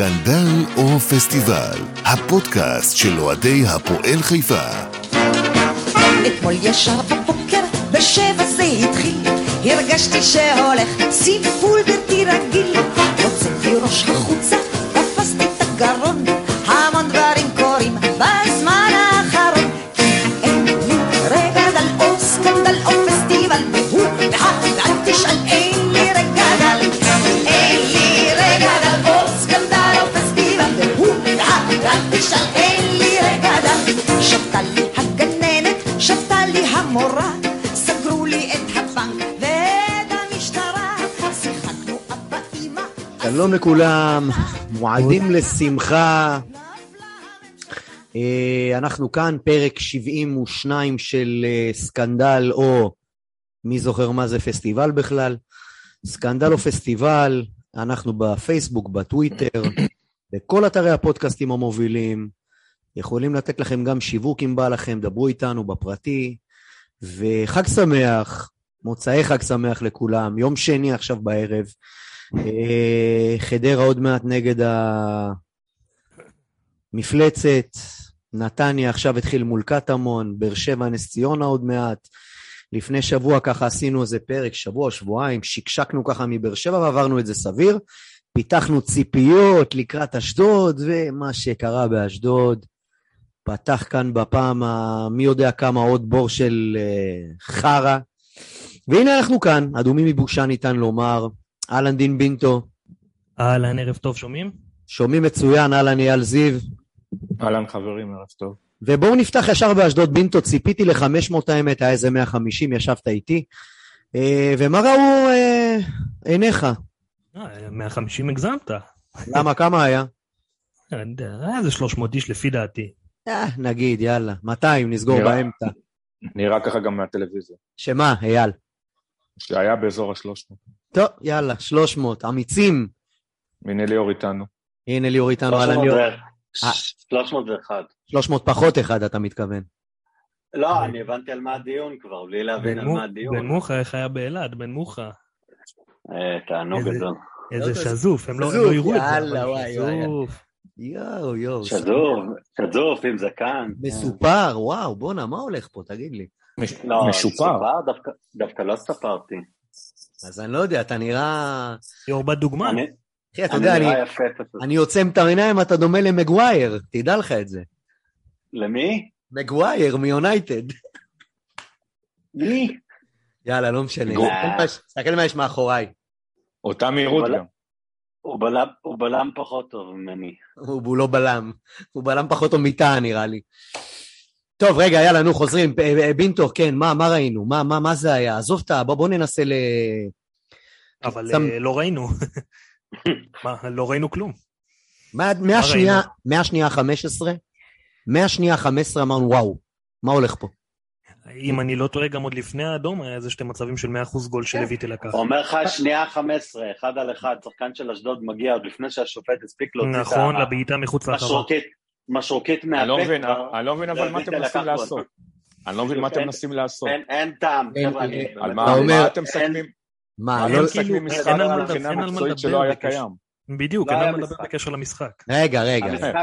סקנדל או פסטיבל, הפודקאסט של אוהדי הפועל חיפה. אתמול ישר בבוקר, בשבע זה התחיל, הרגשתי שהולך סיפול בלתי רגיל. הוצאתי ראש החוצה, תפסתי את הגרון, המורה, סגרו לי את הבנק ואת המשטרה, שיחקנו אבא אמא. שלום לכולם, מועדים לשמחה. אה, אנחנו כאן, פרק 72 של אה, סקנדל, או מי זוכר מה זה פסטיבל בכלל? סקנדל או פסטיבל, אנחנו בפייסבוק, בטוויטר, בכל אתרי הפודקאסטים המובילים. יכולים לתת לכם גם שיווק אם בא לכם, דברו איתנו בפרטי. וחג שמח, מוצאי חג שמח לכולם, יום שני עכשיו בערב. אה, חדרה עוד מעט נגד המפלצת, נתניה עכשיו התחיל מול קטמון, באר שבע נס ציונה עוד מעט. לפני שבוע ככה עשינו איזה פרק, שבוע, שבועיים, שקשקנו ככה מבאר שבע ועברנו את זה סביר. פיתחנו ציפיות לקראת אשדוד, ומה שקרה באשדוד, פתח כאן בפעם המי יודע כמה עוד בור של uh, חרא. והנה אנחנו כאן, אדומים מבושה ניתן לומר. אהלן דין בינטו, אהלן, ערב טוב, שומעים? שומעים מצוין, אהלן אייל זיו. אהלן חברים, ערב טוב. ובואו נפתח ישר באשדוד בינטו, ציפיתי ל-500 האמת, היה איזה 150, ישבת איתי. אה, ומה ראו אה, עיניך? אה, 150 הגזמת. למה, כמה היה? אני יודע, היה איזה 300 איש לפי דעתי. אה, נגיד, יאללה, 200, נסגור נראה. באמצע. נראה ככה גם מהטלוויזיה. שמה, אייל? שהיה באזור השלוש מאות. טוב, יאללה, 300, אמיצים. הנה ליאור איתנו. הנה ליאור איתנו, אהלן ליאור. 301. 300 פחות אחד, אתה מתכוון. לא, אני הבנתי על מה הדיון כבר, בלי להבין על מה הדיון. בן מוחה, איך היה באלעד? בן מוחה. אה, תענוג גדול. איזה לא, שזוף, הם לא לא יראו את זה. יאללה, וואי, וואי. יואו, יואו. שזוף, שזוף עם זקן. מסופר, וואו, בואנה, מה הולך פה, תגיד לי. מש- לא, משופר. דווקא- דווקא לא ספרתי. אז אני לא יודע, אתה נראה... יור בת דוגמן. אני אחי, אתה אני יודע, אני-. אני עוצם את העיניים, אתה דומה למגווייר, תדע לך את זה. למי? מגווייר מיונייטד. מי? יאללה, לא משנה. תסתכל מה יש- תסתכל מה יש מאחוריי. אותה מהירות גם. הוא בלם- הוא בלם פחות טוב ממני. הוא הוא לא בלם. הוא בלם פחות או מיטה, נראה לי. טוב, רגע, יאללה, נו, חוזרים. ב- ב- בינטו, כן, מה מה ראינו? מה- מה מה זה היה? עזוב את ה... בוא בוא ננסה ל... אבל שם- אה, לא ראינו. מה, לא ראינו כלום. מה- מהשנייה? מהשנייה ה-15, מהשנייה ה-15 אמרנו, וואו, מה הולך פה? אם אני לא טועה, גם עוד לפני האדום היה איזה שתי מצבים של 100% גול של לויטה לקח. אומר לך שנייה 15, אחד על אחד, שחקן של אשדוד מגיע עוד לפני שהשופט הספיק להוציא את נכון, ה- לבעיטה מחוץ לרחבה. משרוקית, לא מהפה מבין, כבר. אני לא מבין אבל מה אתם מנסים. לעשות. אני לא מבין מה אתם מנסים לעשות. אין- טעם, חבר'ה, על לא מה אתם מסכמים? מה, לא... אתם כאילו, מסכמים משחק על מבחינה אין על מה מקצועית לדבר שלא היה. קיים? בדיוק, לא אין על מה לדבר משחק. בקשר למשחק. רגע, רגע, המשחק,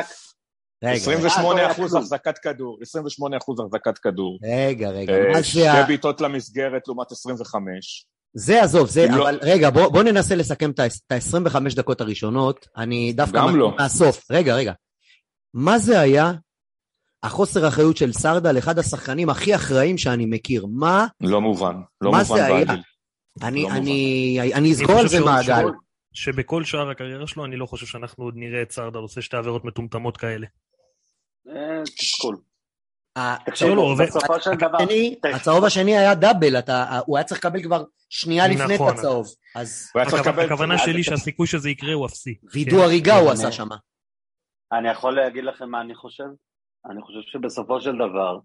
רגע, 28 אה, אחוז כלום. החזקת כדור, 28 אחוז החזקת כדור. רגע, רגע, אה, מה שתי זה ה... בעיטות למסגרת לעומת 25. זה עזוב, זה, לא. אבל רגע, בוא, בוא ננסה לסכם את ה-25 דקות הראשונות. אני דווקא... גם לא. מהסוף. רגע, רגע. מה זה היה החוסר אחריות של סרדל, אחד השחקנים הכי אחראים שאני מכיר? מה? לא מובן. לא מה מובן זה היה? בעליל. אני, לא אני, אני, אני אסגור על זה מעגל. שבכל שאר הקריירה שלו, אני לא חושב שאנחנו עוד נראה את סרדל עושה שתי עבירות מטומטמות כאלה. אה, תסכול. הצהוב השני- תקשיב. הצהוב השני היה דאבל, אתה, הוא היה צריך לקבל כבר שנייה לפני את נכון. הצהוב. הכוונה-. הכוונה שלי שהסיכוי שזה יקרה הוא אפסי. וידוא כן. הריגה הוא אני- עשה שם. אני יכול להגיד לכם מה אני חושב? אני חושב שבסופו של דבר,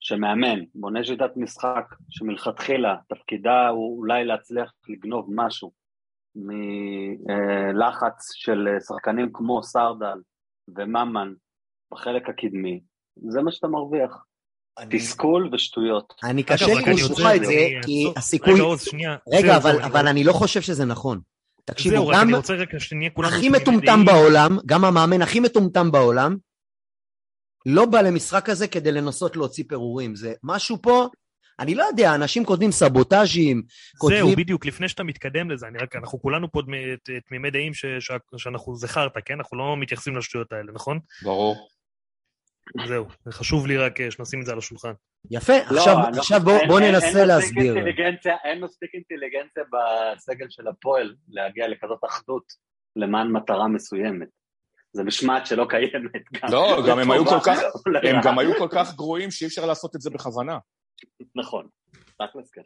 שמאמן בונה שיטת משחק שמלכתחילה תפקידה הוא אולי להצליח לגנוב משהו מלחץ של שחקנים כמו סרדל וממן בחלק הקדמי, זה מה שאתה מרוויח. תסכול ושטויות. אני קשה לי לשמוע את זה, כי הסיכוי... רגע, זהו, אבל, זהו, אני לא חושב שזה נכון. תקשיבו, זהו, גם. הכי מטומטם. בעולם, גם המאמן הכי מטומטם בעולם, לא בא למשחק הזה כדי לנסות להוציא פירורים. זה משהו פה, אני לא יודע, אנשים כותבים סבוטאז'ים, זהו, כותבים... בדיוק, לפני שאתה מתקדם לזה, אני רק, אנחנו כולנו פה תמימי דעים ש- ש- שאנחנו זכרת, כן? אנחנו לא מתייחסים לשטויות האלה, נכון? ברור. זהו, זה חשוב לי רק אה, שנשים את זה על השולחן. יפה, לא, עכשיו, לא- עכשיו בוא, אין- בוא ננסה אין להסביר. אין מספיק אינטליגנציה בסגל של הפועל להגיע לכזאת אחדות למען מטרה מסוימת. זה משמעת שלא קיימת. גם. לא, גם הם היו כל כך. הם גם היו כל כך גרועים שאי אפשר לעשות את זה בכוונה. נכון. תכלס כן.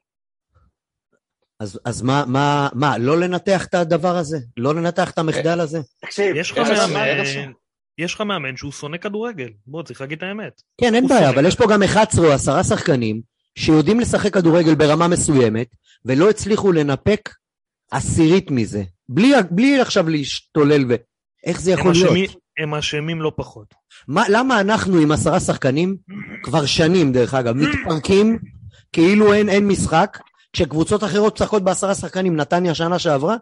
אז, אז מה, מה, מה, לא לנתח את הדבר הזה? לא לנתח את המחדל הזה? תקשיב, יש לך מאמן? יש לך מאמן שהוא שונא כדורגל. בוא, צריך להגיד את האמת. כן, אין בעיה. אבל יש פה גם 11 או 10 שחקנים שיודעים לשחק כדורגל ברמה מסוימת, ולא הצליחו לנפק עשירית מזה. בלי, בלי עכשיו להשתולל ו... איך זה הם יכול להיות? אשמים- הם אשמים לא פחות. מה, למה אנחנו עם עשרה שחקנים, כבר שנים דרך אגב, מתפרקים כאילו אין, אין משחק, כשקבוצות אחרות משחקות בעשרה שחקנים, נתניה שנה שעברה,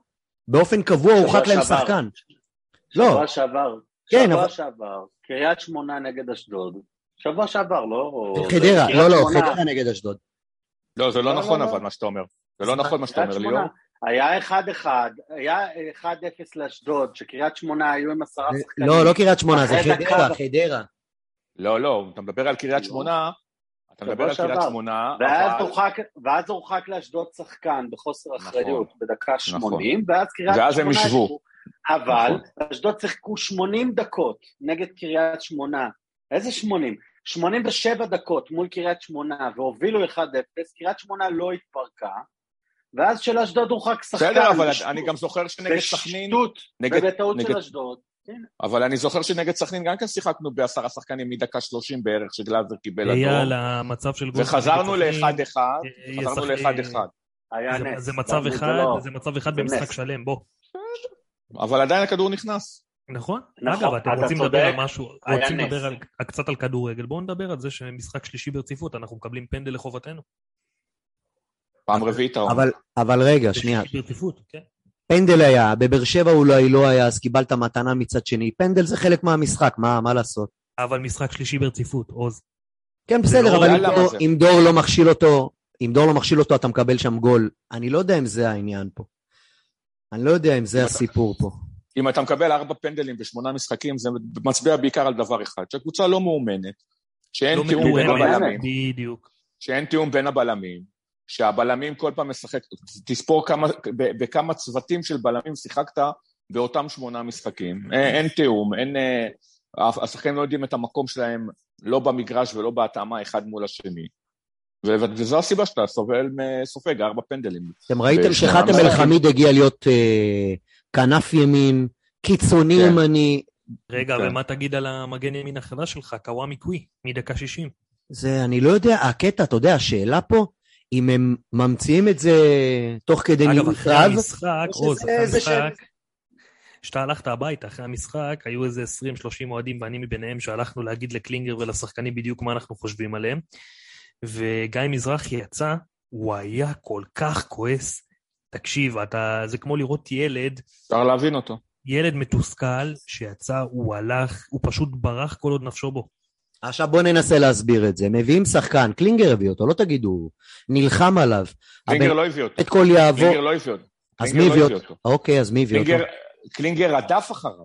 באופן קבוע שבוע הורחק להם. שחקן. לא, שבוע שעבר. כן, שבוע אבל- שעבר. קריית שמונה נגד אשדוד. שבוע שעבר, לא? או- חדרה, לא, לא, שמונה. חדרה נגד אשדוד. לא, זה לא, לא לא, נכון לא. אבל מה שאתה אומר. זה לא נכון מה שאתה אומר, ליאור. שמונה. היה 1-1, היה 1-0 לאשדוד, שקריית שמונה היו עם עשרה שחקנים. לא, לא קריית שמונה, זה חדרה. חדרה. לא, לא, אתה מדבר על קריית לא. שמונה, אתה מדבר על קריית. שמונה, ואז אבל... הורחק, ואז הורחק לאשדוד שחקן בחוסר נכון. אחריות בדקה נכון. 80, ואז קריית ואז הם שמונה ישבו. אבל נכון. אשדוד שיחקו 80 דקות נגד קריית שמונה. איזה 80? 87 דקות מול קריית שמונה והובילו 1-0, קריית שמונה לא התפרקה, ואז של אשדוד הורחק שחקן. בסדר, אבל בשטות. אני גם זוכר שנגד סכנין, בשטות, נגד- ובטעות של נגד- אשדוד. הנה, אבל אני זוכר שנגד סכנין גם כן שיחקנו בעשרה שחקנים מדקה שלושים בערך, שגלאזר קיבל היה אדום, המצב של גול. וחזרנו. לאחד אחד, אה, חזרנו ישחק- לאחד אחד. היה זה- נס. זה מצב אחד, לא- זה מצב אחד במשחק. שלם, בוא. אבל עדיין הכדור נכנס. נכון? נכון, אגב, אתם רוצים. לדבר על משהו, רוצים. לדבר על- קצת על כדורגל, בואו נדבר על זה שמשחק שלישי ברציפות, אנחנו מקבלים פנדל לחובתנו. פעם רביעית העונה. אבל, אבל רגע, שנייה, ברציפות, כן. פנדל היה, בבאר שבע אולי לא היה, אז קיבלת מתנה מצד שני. פנדל זה חלק מהמשחק, מה, מה לעשות? אבל משחק שלישי ברציפות, עוז. כן, בסדר, לא- אבל אם זה? אם דור לא מכשיל אותו, אם דור לא מכשיל אותו, אתה מקבל שם גול. אני לא יודע אם זה העניין פה. אני לא יודע אם זה הסיפור פה. אם אתה מקבל ארבע פנדלים בשמונה משחקים, זה מצביע בעיקר על דבר אחד, שהקבוצה לא מאומנת, שאין לא תיאום בין מתואמת, הבלמים, בדיוק. שאין תיאום בין הבלמים, שהבלמים כל פעם משחק, תספור כמה, ב- בכמה צוותים של בלמים שיחקת באותם שמונה משחקים. אין, אין תיאום, אין... אה, השחקנים לא יודעים את המקום שלהם, לא במגרש ולא בהתאמה אחד מול השני. ו- וזו הסיבה שאתה סובל, סופג ארבע פנדלים. אתם ראיתם שחאתם. אל-חמיד הגיע להיות אה, כנף ימין, קיצוני כן. ימני. רגע, כן. ומה תגיד על המגן ימין החדש שלך, קוואמי קווי, מדקה 60? זה, אני לא יודע, הקטע, אתה יודע, השאלה פה, אם הם ממציאים את זה תוך כדי אגב, ניהול אחרי קרב, המשחק, או עוז, שזה אחרי איזה המשחק, כשאתה הלכת הביתה אחרי המשחק, היו איזה 20-30 אוהדים, ואני מביניהם, שהלכנו להגיד לקלינגר ולשחקנים בדיוק מה אנחנו חושבים עליהם. וגיא מזרחי יצא, הוא היה כל כך כועס. תקשיב, אתה, זה כמו לראות ילד, אפשר להבין אותו. ילד מתוסכל שיצא, הוא הלך, הוא פשוט ברח כל עוד נפשו בו. עכשיו בוא ננסה להסביר את זה. מביאים שחקן, קלינגר הביא אותו, לא תגידו, נלחם עליו. קלינגר הבן- לא הביא אותו. את כל יעבור... קלינגר לא הביא אותו. אז מי לא הביא אותו? אוקיי, אז מי הביא אותו? קלינגר, רדף אחריו,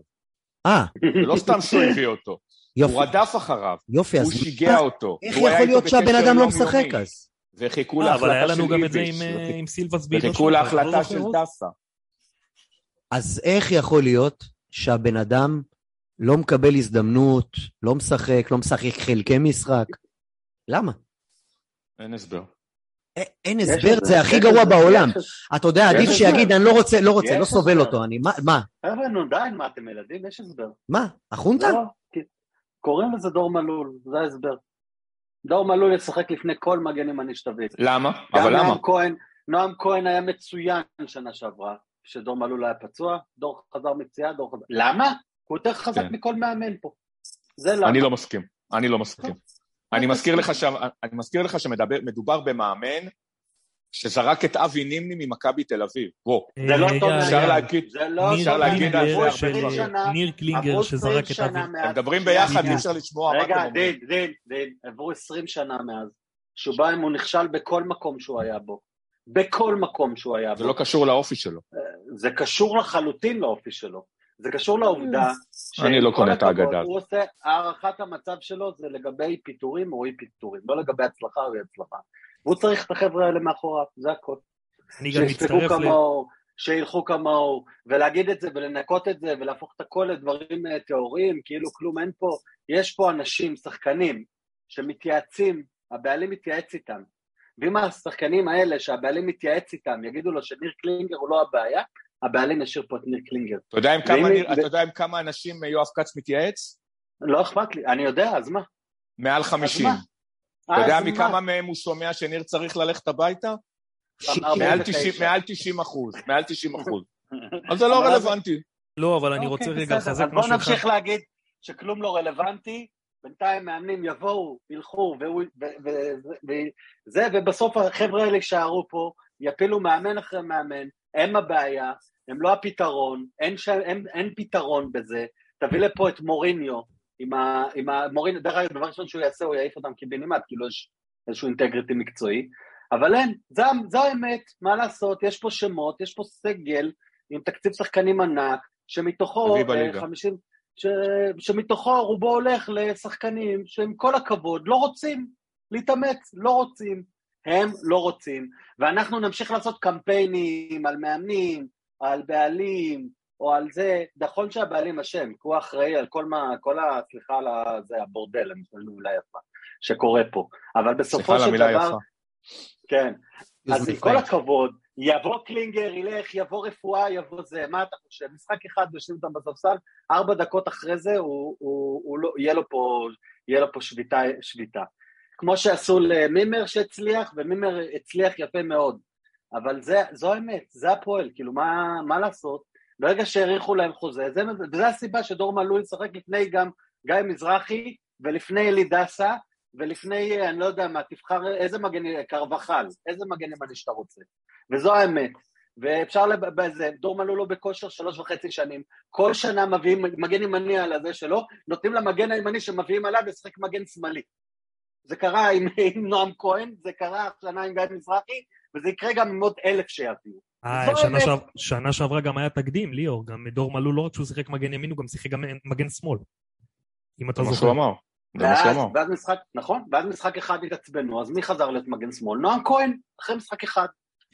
אה, לא סתם שהוא הביא אותו, יופי, הוא רדף אחריו, יופי, אז הוא מה- שיגע אותו. איך יכול להיות שהבן אדם לא. משחק אז? וחיכו אה, אבל היה להחלטה לנו של גם את זה עם, איביץ', אה, סילבס בעידו וחיכו לא להחלטה של? דסה. אז איך יכול להיות שהבן אדם לא מקבל הזדמנות, לא משחק, לא משחק חלקי משחק? למה? אין הסבר. אין הסבר, זה הכי גרוע בעולם. אתה יודע, עדיף. שיגיד, אני לא רוצה, לא רוצה, לא סובל. אותו. אני, מה, מה? חבר'ה, נו די, מה אתם ילדים? יש הסבר. מה? החונטה? לא, קוראים לזה דור מלול, זה ההסבר. דור מלול ישחק לפני כל מגן ימני שתביא. למה? אבל למה? נועם כהן, נועם כהן היה מצוין שנה שעברה, כשדור מלול היה פצוע, דור חזר מפציעה, דור חזר... למה? הוא יותר חזק כן. מכל מאמן פה. זה למה. אני לא מסכים. אני לא מסכים. אני מזכיר לך מזכיר לך שמדובר במאמן שזרק את אבי נימני ממכבי תל אביב. בוא, זה לא אה, טוב אפשר. להגיד- זה לא אפשר להגיד על זה הרבה דברים. ניר קלינגר שזרק 20 את אבי. אתם מדברים ביחד, אי. אפשר לשמוע מה אתם רגע, אומרים. דין, דין, דין, עברו 20 שנה מאז, שבו הוא נכשל בכל מקום שהוא היה בו. בכל מקום שהוא היה זה בו. לא קשור לאופי שלו. זה קשור לחלוטין לאופי שלו. זה קשור לעובדה אני לא קונה את האגדה. הוא עושה, הערכת המצב שלו זה לגבי פיטורים או אי פיטורים, לא לגבי הצלחה או אי הצלחה. והוא צריך את החבר'ה האלה מאחוריו, זה הכל. אני גם מצטרף ל... כמוהו, שילכו כמוהו, ולהגיד את זה ולנקות את זה ולהפוך את הכל לדברים אה, טהורים, כאילו כלום אין פה, יש פה אנשים, שחקנים, שמתייעצים, הבעלים מתייעץ איתם. ואם השחקנים האלה שהבעלים מתייעץ איתם יגידו לו שניר קלינגר הוא לא הבעיה, הבעלים ישאיר פה את ניר קלינגר. אתה יודע עם כמה ואם- ניר- ו- אתה יודע עם כמה אנשים יואב כץ מתייעץ? לא אכפת לי, אני יודע, אז מה? מעל חמישים. מה? אתה יודע אז מה? מכמה מהם הוא שומע שניר צריך ללכת הביתה? מעל ותשע. 90 מעל 90 אחוז, מעל 90 אחוז. אז זה לא רלוונטי. לא, אבל אני אוקיי, רוצה רגע בסדר, לחזק משהו אחד. נמשיך להגיד שכלום לא רלוונטי, בינתיים מאמנים יבואו, ילכו, וזה, ובסוף החבר'ה האלה יישארו פה, יפילו מאמן אחרי מאמן, הם הבעיה, הם לא הפתרון, אין, ש... אין, אין פתרון בזה, תביא לפה את מוריניו, עם, ה... עם המוריניו, דרך אגב, דבר ראשון שהוא יעשה, הוא יעיף אותם קיבינימט, כאילו יש איזשהו אינטגריטי מקצועי, אבל אין, זה, זו האמת, מה לעשות, יש פה שמות, יש פה סגל עם תקציב שחקנים ענק, שמתוכו רביעי אה, בליגה. 50, ש... שמתוכו רובו הולך לשחקנים שעם כל הכבוד לא רוצים להתאמץ, לא רוצים, הם לא רוצים, ואנחנו נמשיך לעשות קמפיינים על מאמנים, על בעלים, או על זה, נכון שהבעלים אשם, כי הוא אחראי על כל מה, כל ה... סליחה על ה... זה הבורדל, אני חושב מילה יפה, שקורה פה, אבל בסופו סליחה על של המילה דבר, יפה. כן, אז עם כל. הכבוד, יבוא קלינגר, ילך, יבוא רפואה, יבוא זה, מה אתה חושב? משחק אחד ויושבים אותם בספסל, ארבע דקות אחרי זה הוא, הוא, הוא לא, יהיה לו פה, יהיה לו פה שביתה, שביתה. כמו שעשו למימר שהצליח, ומימר הצליח יפה מאוד. אבל זה, זו האמת, זה הפועל, כאילו מה, מה לעשות? ברגע שהאריכו להם חוזה, זה, וזו הסיבה שדור מלול ישחק לפני גם גיא מזרחי, ולפני אלי דסה, ולפני, אני לא יודע מה, תבחר איזה מגן, קרבחל, איזה מגן ימני שאתה רוצה. וזו האמת. ואפשר. בזה, דור מלול לא בכושר שלוש וחצי שנים, כל שנה מביאים מגן ימני על הזה שלו, נותנים למגן הימני שמביאים עליו לשחק מגן שמאלי. זה קרה עם, עם נועם כהן, זה קרה השנה עם גיא מזרחי, וזה יקרה גם עם עוד אלף שיביאו. אה, זו שנה האמת. שעב- שנה שעברה גם היה תקדים, ליאור, גם דור מלול לא רק שהוא שיחק מגן ימין, הוא גם שיחק גם מגן שמאל. אם אתה זה מה זוכר. שהוא אמר. זה מה שהוא אמר. ואז משחק, נכון, ואז משחק אחד התעצבנו, אז מי חזר להיות מגן שמאל? נועם כהן, אחרי משחק אחד.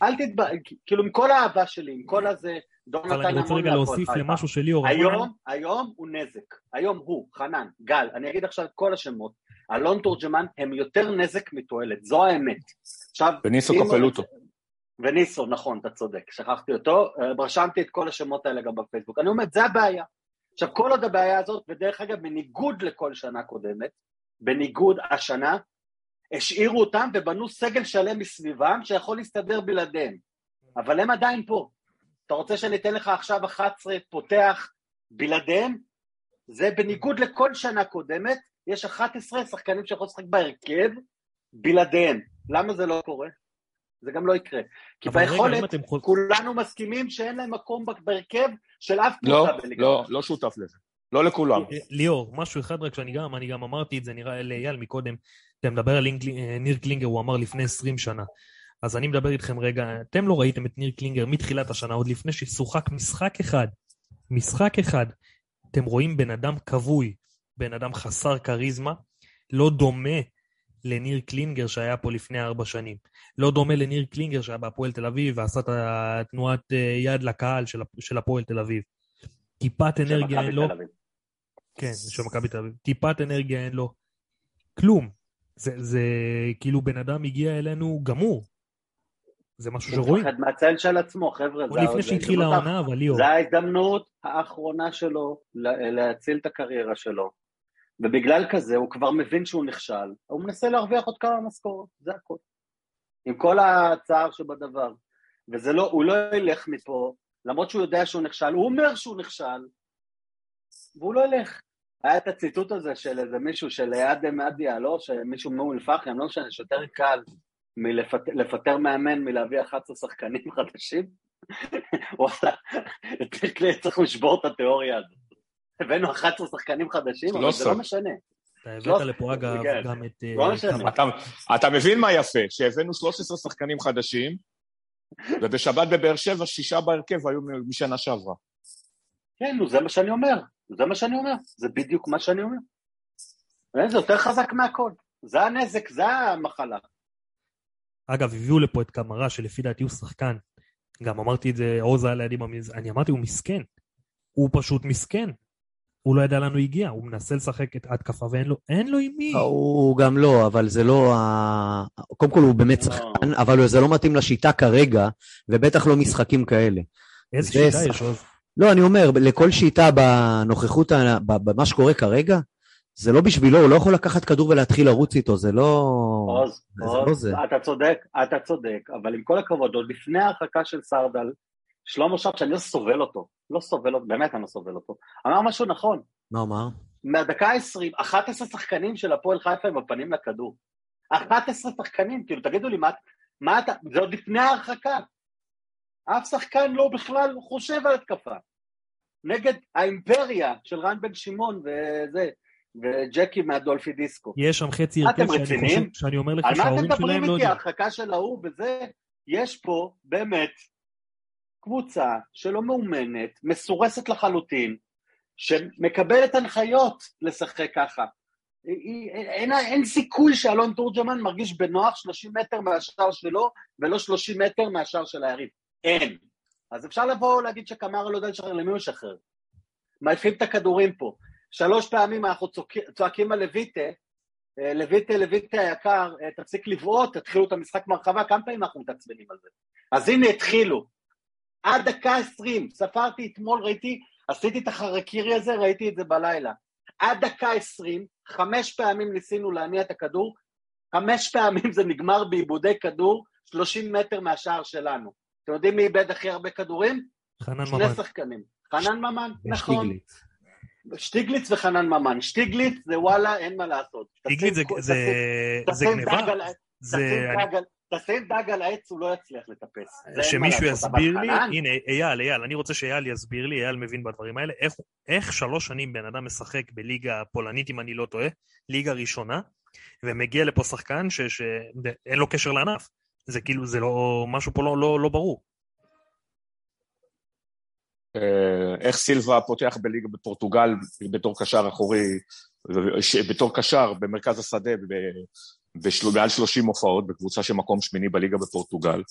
אל תתבע, כאילו עם כל האהבה שלי, עם כל הזה, דור אבל נתן אני רוצה המון רגע להוסיף. למשהו שליאור אמר. היום, היום הוא נזק. היום הוא, חנן, גל, אני אגיד עכשיו את כל השמות. אלון תורג'מן הם יותר נזק מתועלת, זו האמת. עכשיו, וניסו אם- קפלוטו. וניסו, נכון, אתה צודק, שכחתי אותו, אה, רשמתי את כל השמות האלה גם בפייסבוק. אני אומר, זה הבעיה. עכשיו, כל עוד הבעיה הזאת, ודרך אגב, בניגוד לכל שנה קודמת, בניגוד השנה, השאירו אותם ובנו סגל שלם מסביבם שיכול להסתדר בלעדיהם. אבל הם עדיין פה. אתה רוצה שאני אתן לך עכשיו 11 פותח בלעדיהם? זה בניגוד לכל שנה קודמת, יש 11 שחקנים שיכולים לשחק בהרכב בלעדיהם. למה זה לא קורה? זה גם לא יקרה. כי אבל רגע, ביכולת, אתם כולנו מסכימים שאין להם מקום בהרכב של אף לא, קבוצה בליגה. לא, לא שותף לזה. לא לכולם. אה, ליאור, משהו אחד רק שאני גם, אני גם אמרתי את זה, נראה לאייל מקודם, אתה מדבר על אינגל- אה, ניר קלינגר, הוא אמר לפני 20 שנה. אז אני מדבר איתכם רגע, אתם לא ראיתם את ניר קלינגר מתחילת השנה, עוד לפני ששוחק משחק אחד, משחק אחד. אתם רואים בן אדם כבוי, בן אדם חסר כריזמה, לא דומה לניר קלינגר שהיה פה לפני ארבע שנים. לא דומה לניר קלינגר שהיה בהפועל תל אביב ועשה את התנועת אה, יד לקהל של של הפועל תל אביב. טיפת אנרגיה אין לו, אביב. כן, של מכבי תל אביב. טיפת אנרגיה אין לו. כלום. זה, זה כאילו בן אדם הגיע אלינו גמור. זה משהו הוא שרואים. מפחד מהצל של עצמו, חבר'ה. עוד לפני שהתחילה הזדמנות העונה, אבל ליאור. זו ההזדמנות האחרונה שלו לה- להציל את הקריירה שלו. ובגלל כזה הוא כבר מבין שהוא נכשל, הוא מנסה להרוויח עוד כמה משכורות, זה הכל. עם כל הצער שבדבר. וזה לא, הוא לא ילך מפה, למרות שהוא יודע שהוא נכשל, הוא אומר שהוא נכשל, והוא לא ילך. היה את הציטוט הזה של איזה מישהו, של אדם אדיה, לא? שמישהו מאום אל-פחם, לא משנה, שיותר קל מלפטר מאמן מלהביא 11 שחקנים חדשים? וואלה, צריך לשבור את התיאוריה הזאת. הבאנו 11 שחקנים חדשים, אבל זה לא משנה. אתה הבאת לפה אגב כן. גם את... אה, לא משנה. אתה, אתה מבין מה יפה? שהבאנו 13 שחקנים חדשים, ובשבת בבאר שבע שישה בהרכב היו משנה שעברה. כן, נו, זה מה שאני אומר. זה מה שאני אומר. זה בדיוק מה שאני אומר. אה, זה יותר חזק מהכל. זה הנזק, זה המחלה. אגב, הביאו לפה את קמרה, שלפי דעתי הוא שחקן. גם אמרתי את זה, עוז היה לידי במז... אני אמרתי, הוא מסכן. הוא פשוט מסכן. הוא לא ידע לאן הוא הגיע, הוא מנסה לשחק את התקפה ואין לו, אין לו עם מי. הוא גם לא, אבל זה לא ה... קודם כל הוא באמת לא. שחקן, אבל זה לא מתאים לשיטה כרגע, ובטח לא משחקים כאלה. איזה זה שיטה יש עוז? לא, אני אומר, לכל שיטה בנוכחות, במה שקורה כרגע, זה לא בשבילו, הוא לא יכול לקחת כדור ולהתחיל לרוץ איתו, זה לא... עוז, זה לא עוז, זה. אתה צודק, אתה צודק, אבל עם כל הכבוד, עוד לפני ההרחקה של סרדל, שלמה שרף, שאני לא סובל אותו, לא סובל אותו, באמת אני לא סובל אותו, אמר משהו נכון, מה הוא אמר? מהדקה ה-20, 11 שחקנים של הפועל חיפה עם הפנים לכדור. 11 שחקנים, כאילו, תגידו לי, מה, מה אתה, זה עוד לפני ההרחקה. אף שחקן לא בכלל חושב על התקפה. נגד האימפריה של רן בן שמעון וזה, וג'קי מהדולפי דיסקו. יש שם חצי הרכב שאני רציניים? חושב, שאני אומר לך על מה אתם שההורים מדברים שלהם לא איתי? יודעים. ההרחקה של ההוא וזה, יש פה באמת קבוצה שלא מאומנת, מסורסת לחלוטין, שמקבלת הנחיות לשחק ככה. אין, אין סיכוי שאלון תורג'מן מרגיש בנוח 30 מטר מהשער שלו ולא 30 מטר מהשער של היריב. אין. אז אפשר לבוא ולהגיד שקמרה לא יודע לשחרר, למי הוא ישחרר? מעיפים את הכדורים פה. שלוש פעמים אנחנו צועקים על לויטה, אה, לויטה, לויטה היקר, אה, תפסיק לבעוט, תתחילו את המשחק מהרחבה, כמה פעמים אנחנו מתעצבנים על זה? אז הנה התחילו. עד דקה עשרים, ספרתי אתמול, ראיתי, עשיתי את החרקירי הזה, ראיתי את זה בלילה. עד דקה עשרים, חמש פעמים ניסינו להניע את הכדור, חמש פעמים זה נגמר בעיבודי כדור, 30 מטר מהשער שלנו. אתם יודעים מי איבד הכי הרבה כדורים? חנן שני ממן. שחקנים. חנן ממן, נכון. שטיגליץ. שטיגליץ וחנן ממן. שטיגליץ זה וואלה, אין מה לעשות. טיגליץ זה- זה- זה גניבה. זה... תשים אני- דג על- העץ, הוא לא יצליח לטפס. שמישהו יסביר לי, הנה אייל, אייל, אני רוצה שאייל יסביר לי, אייל מבין בדברים האלה, איך, איך שלוש שנים בן אדם משחק בליגה פולנית, אם אני לא טועה, ליגה ראשונה, ומגיע לפה שחקן שאין לו קשר לענף. זה כאילו, זה לא, משהו פה לא, לא, לא ברור. אה, איך סילבה פותח בליגה בפורטוגל בתור קשר אחורי, בתור קשר במרכז השדה ב- בשל- מעל 30 הופעות בקבוצה של מקום שמיני בליגה בפורטוגל.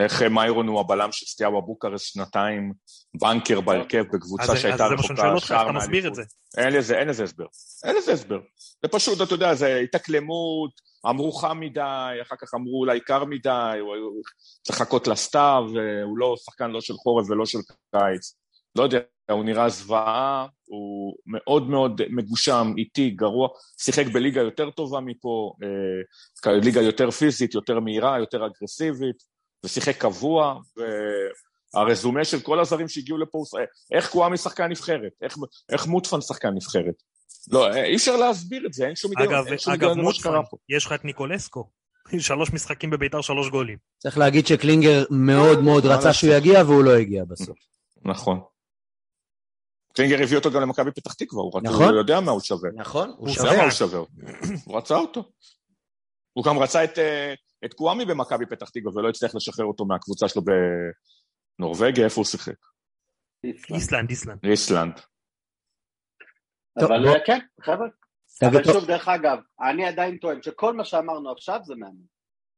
איך אה, מיירון הוא הבלם של סטיאבה בוקרסט שנתיים, בנקר בהרכב בקבוצה אז שהייתה זה מה שאני שואל רחוקה שער אתה מסביר את מהאליפות. זה? אין לזה, אין לזה הסבר. אין לזה הסבר. זה פשוט, אתה יודע, זה התאקלמות, אמרו חם מדי, אחר כך אמרו אולי קר מדי, הוא הוא צריך לחכות לסתיו, הוא לא שחקן לא של חורף ולא של קיץ. לא יודע, הוא נראה זוועה, הוא מאוד מאוד מגושם, איטי, גרוע, שיחק בליגה יותר טובה מפה, אה, ליגה יותר פיזית, יותר מהירה, יותר אגרסיבית, ושיחק קבוע, והרזומה של כל הזרים שהגיעו לפה, ש- איך קוואמי שחקן נבחרת, איך, איך מוטפן שחקן נבחרת. לא, אי אפשר להסביר את זה, אין שום היגיון, אגב, אין שום אגב, היגיון למה מוטפן, שקרה פה. יש לך את ניקולסקו. שלוש משחקים בביתר, שלוש גולים. צריך להגיד שקלינגר מאוד מאוד רצה שהוא? יגיע והוא לא הגיע בסוף. נכון. קלינגר הביא אותו גם למכבי פתח תקווה, הוא, רצה- נכון. הוא יודע מה הוא שווה. נכון, הוא הוא יודע מה שווה. הוא שווה. הוא רצה אותו. הוא גם רצה את, אה, את קוואמי במכבי פתח תקווה ולא הצליח לשחרר אותו מהקבוצה שלו בנורבגיה, איפה הוא שיחק? איסלנד, איסלנד. איסלנד. אבל אה, כן, חבר'ה. אבל שוב, דרך אגב, אני עדיין טוען שכל מה שאמרנו עכשיו זה מאמן.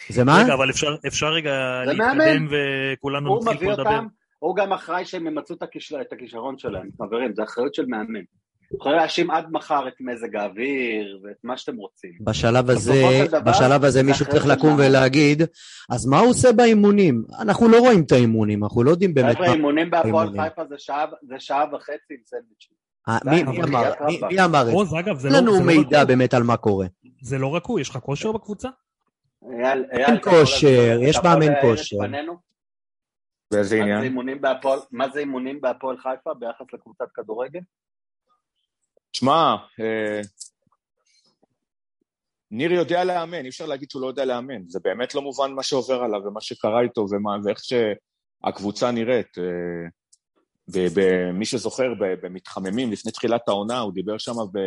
זה מה? רגע, אבל אפשר, רגע להתקדם. וכולנו נתחיל פה לדבר. הוא גם אחראי שהם ימצאו את הכיש- את הכישרון שלהם. חברים, זה אחריות של מאמן. יכולים להאשים עד מחר את מזג האוויר ואת מה שאתם רוצים. בשלב הזה, דבר, בשלב הזה זה מישהו צריך לקום מאמן. ולהגיד, אז מה הוא עושה באימונים? אנחנו לא רואים את האימונים, אנחנו לא יודעים באמת מה... אימונים בהפועל. חיפה זה שעה- זה שעה וחצי עם סנדוויצ'ים. אה, מי- אמר- מי- אמר את זה? אגב, זה אין לא, לנו זה לא מידע. באמת על מה קורה. זה לא רכוי, יש לך כושר בקבוצה? אין כושר, יש מאמן כושר. באיזה עניין? מה זה אימונים בהפועל חיפה ביחס לקבוצת כדורגל? תשמע, אה, ניר יודע לאמן, אי אפשר להגיד שהוא לא יודע לאמן. זה באמת לא מובן מה שעובר עליו ומה שקרה איתו ומה, ואיך שהקבוצה נראית. אה, ומי שזוכר, במתחממים לפני תחילת העונה, הוא דיבר שם ב...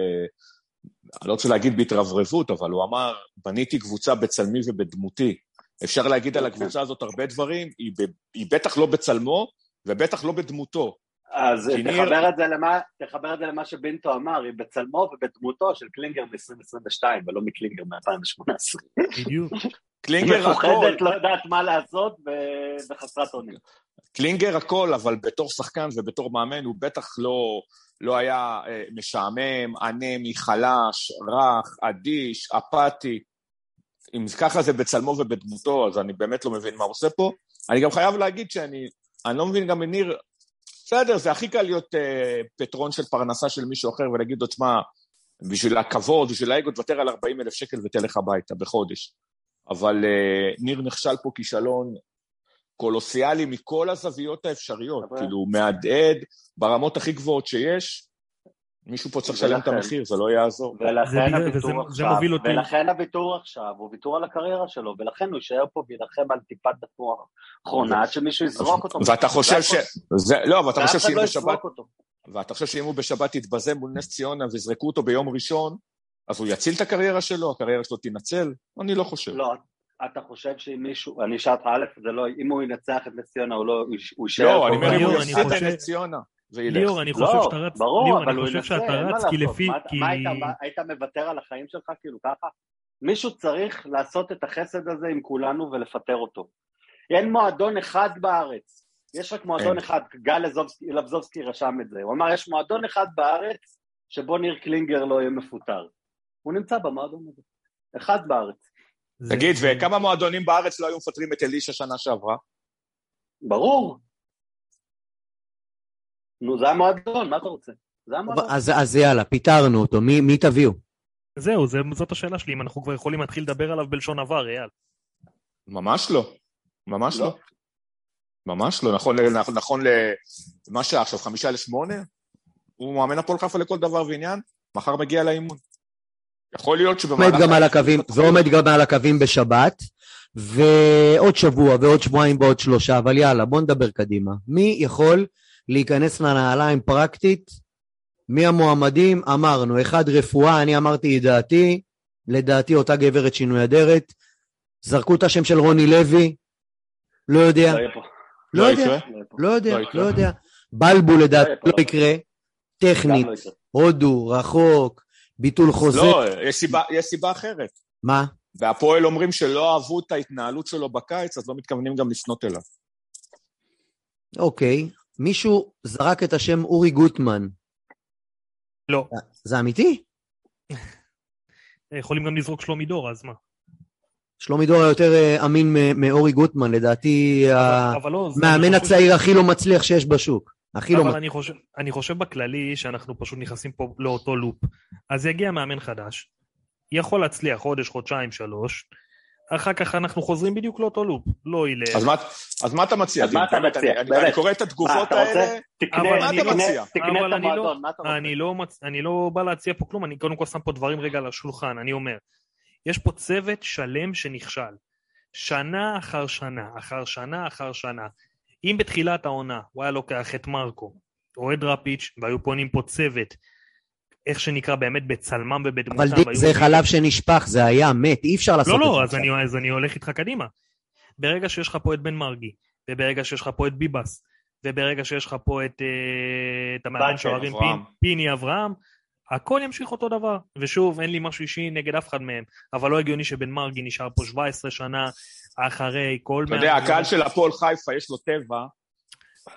אני לא רוצה להגיד בהתרברבות, אבל הוא אמר, בניתי קבוצה בצלמי ובדמותי. אפשר להגיד על הקבוצה הזאת הרבה דברים, היא, ב... היא בטח לא בצלמו ובטח לא בדמותו. אז תחבר, ניר... את זה למה, תחבר את זה למה שבינטו אמר, היא בצלמו ובדמותו של קלינגר מ-2022 ולא מקלינגר מ-2018. בדיוק. קלינגר הכל. מפוחדת, לא יודעת מה לעשות וחסרת אונים. קלינגר הכל, אבל בתור שחקן ובתור מאמן הוא בטח לא, לא היה אה, משעמם, אנמי, חלש, רך, אדיש, אפאתי. אם ככה זה בצלמו ובדמותו, אז אני באמת לא מבין מה הוא עושה פה. אני גם חייב להגיד שאני אני לא מבין גם מניר, בסדר, זה הכי קל להיות אה, פטרון של פרנסה של מישהו אחר ולהגיד לו, תשמע, בשביל הכבוד, בשביל האגו, תוותר על 40 אלף שקל ותלך הביתה בחודש. אבל אה, ניר נכשל פה כישלון קולוסיאלי מכל הזוויות האפשריות, כאילו, הוא מהדהד ברמות הכי גבוהות שיש, מישהו פה צריך לשלם את המחיר, זה לא יעזור. ולכן הוויתור עכשיו, ולכן הוויתור עכשיו הוא ויתור על הקריירה שלו, ולכן הוא יישאר פה וילחם על טיפת התנועה האחרונה עד שמישהו יזרוק אותו. ואתה חושב ש... לא, אבל אתה חושב שאם לא בשבת... ואתה חושב שאם הוא בשבת יתבזה מול נס ציונה ויזרקו אותו ביום ראשון, אז הוא יציל את הקריירה שלו, הקריירה שלו תינצל? אני לא חושב. לא, אתה חושב שאם מישהו, אני אשאל אותך, א', זה לא, אם הוא ינצח את נס ציונה, הוא לא, הוא יישאר פה. לא, אני אומר, אם הוא יפסיד את נס ציונה. ליאור, אני חושב שאתה רץ, ברור, ליאור, אבל אני הוא חושב ינסה, שאתה אין מה רץ כי לעשות. לפי, מה- כי... מה היית- היית מוותר על החיים שלך כאילו ככה? מישהו צריך לעשות את החסד הזה עם כולנו ולפטר אותו. אין מועדון אחד בארץ, יש רק מועדון אין. אחד, גל לבזובסקי- רשם את זה, הוא אמר יש מועדון אחד בארץ שבו ניר קלינגר לא יהיה מפוטר. הוא נמצא במועדון הזה, אחד בארץ. זה- תגיד, וכמה מועדונים בארץ לא היו מפטרים את אלישע שנה שעברה? ברור. נו, זה המועדון, מה אתה רוצה? זה המועדון. אז, אז יאללה, פיטרנו אותו, מי, מי תביאו? זהו, זה- זאת השאלה שלי, אם אנחנו כבר יכולים להתחיל לדבר עליו בלשון עבר, אייל. ממש לא. ממש לא. לא. ממש לא. נכון, נכון, נכון למה שעה עכשיו, חמישה לשמונה? הוא מאמן הפועל חיפה לכל דבר ועניין, מחר מגיע לאימון. יכול להיות עומד שבמהלך... גם על האימון הקווים, יתפתחו- ועומד גם על הקווים בשבת, ועוד שבוע ועוד שבועיים ועוד שלושה, אבל יאללה, בוא נדבר קדימה. מי יכול להיכנס לנעליים פרקטית? מי המועמדים? אמרנו, אחד רפואה, אני אמרתי את דעתי, לדעתי אותה גברת שינוי אדרת. זרקו את השם של רוני לוי, לא יודע, לא. לא לא יודע. לא. לא יודע, לא. לא יודע. בלבול לדעתי לא לא. יקרה, טכנית, לא. הודו, רחוק, ביטול חוזה, לא, יש סיבה- יש סיבה אחרת. מה? והפועל אומרים שלא אהבו את ההתנהלות שלו בקיץ, אז לא מתכוונים גם לפנות אליו. אוקיי, מישהו זרק את השם אורי גוטמן, לא. זה אמיתי? יכולים גם לזרוק שלומי דור, אז מה? שלומי דור יותר אה, אמין מאורי גוטמן, לדעתי לא, המאמן הצעיר הכי לא מצליח שיש בשוק. הכי לא אבל מצליח. אני חושב, אני חושב בכללי שאנחנו פשוט נכנסים פה לאותו לופ. אז יגיע מאמן חדש, יכול להצליח חודש, חודשיים, שלוש, אחר כך אנחנו חוזרים בדיוק לאותו לופ. לא ילך. אז מה- אז מה אתה מציע? אז מה אתה מציע? אני- אני קורא את התגובות? האלה, תקנה, אבל מה אני אתה לא- מציע? תקנה את אני לא- המועדון, מה אתה רוצה? אני לא, מצ... אני לא בא להציע פה כלום, אני קודם כל שם פה דברים רגע על השולחן, אני אומר, יש פה צוות שלם שנכשל. שנה אחר שנה, אחר שנה אחר שנה. אם בתחילת העונה הוא היה לוקח את מרקו, או את דראפיץ', והיו פונים פה צוות, איך שנקרא באמת בצלמם ובדמותם. אבל די- והיו זה חלב שנשפך, זה היה מת, אי אפשר לעשות לא, את זה. לא, אז עכשיו. אני, אז אני הולך איתך קדימה. ברגע שיש לך פה את בן מרגי, וברגע שיש לך פה את ביבס, וברגע שיש לך פה את, אה, את המאמן שוערים. פין, פיני אברהם, הכל ימשיך אותו דבר. ושוב, אין לי משהו אישי נגד אף אחד מהם, אבל לא הגיוני שבן מרגי נשאר פה 17 שנה אחרי כל... אתה יודע, הקהל של הפועל חיפה יש לו טבע,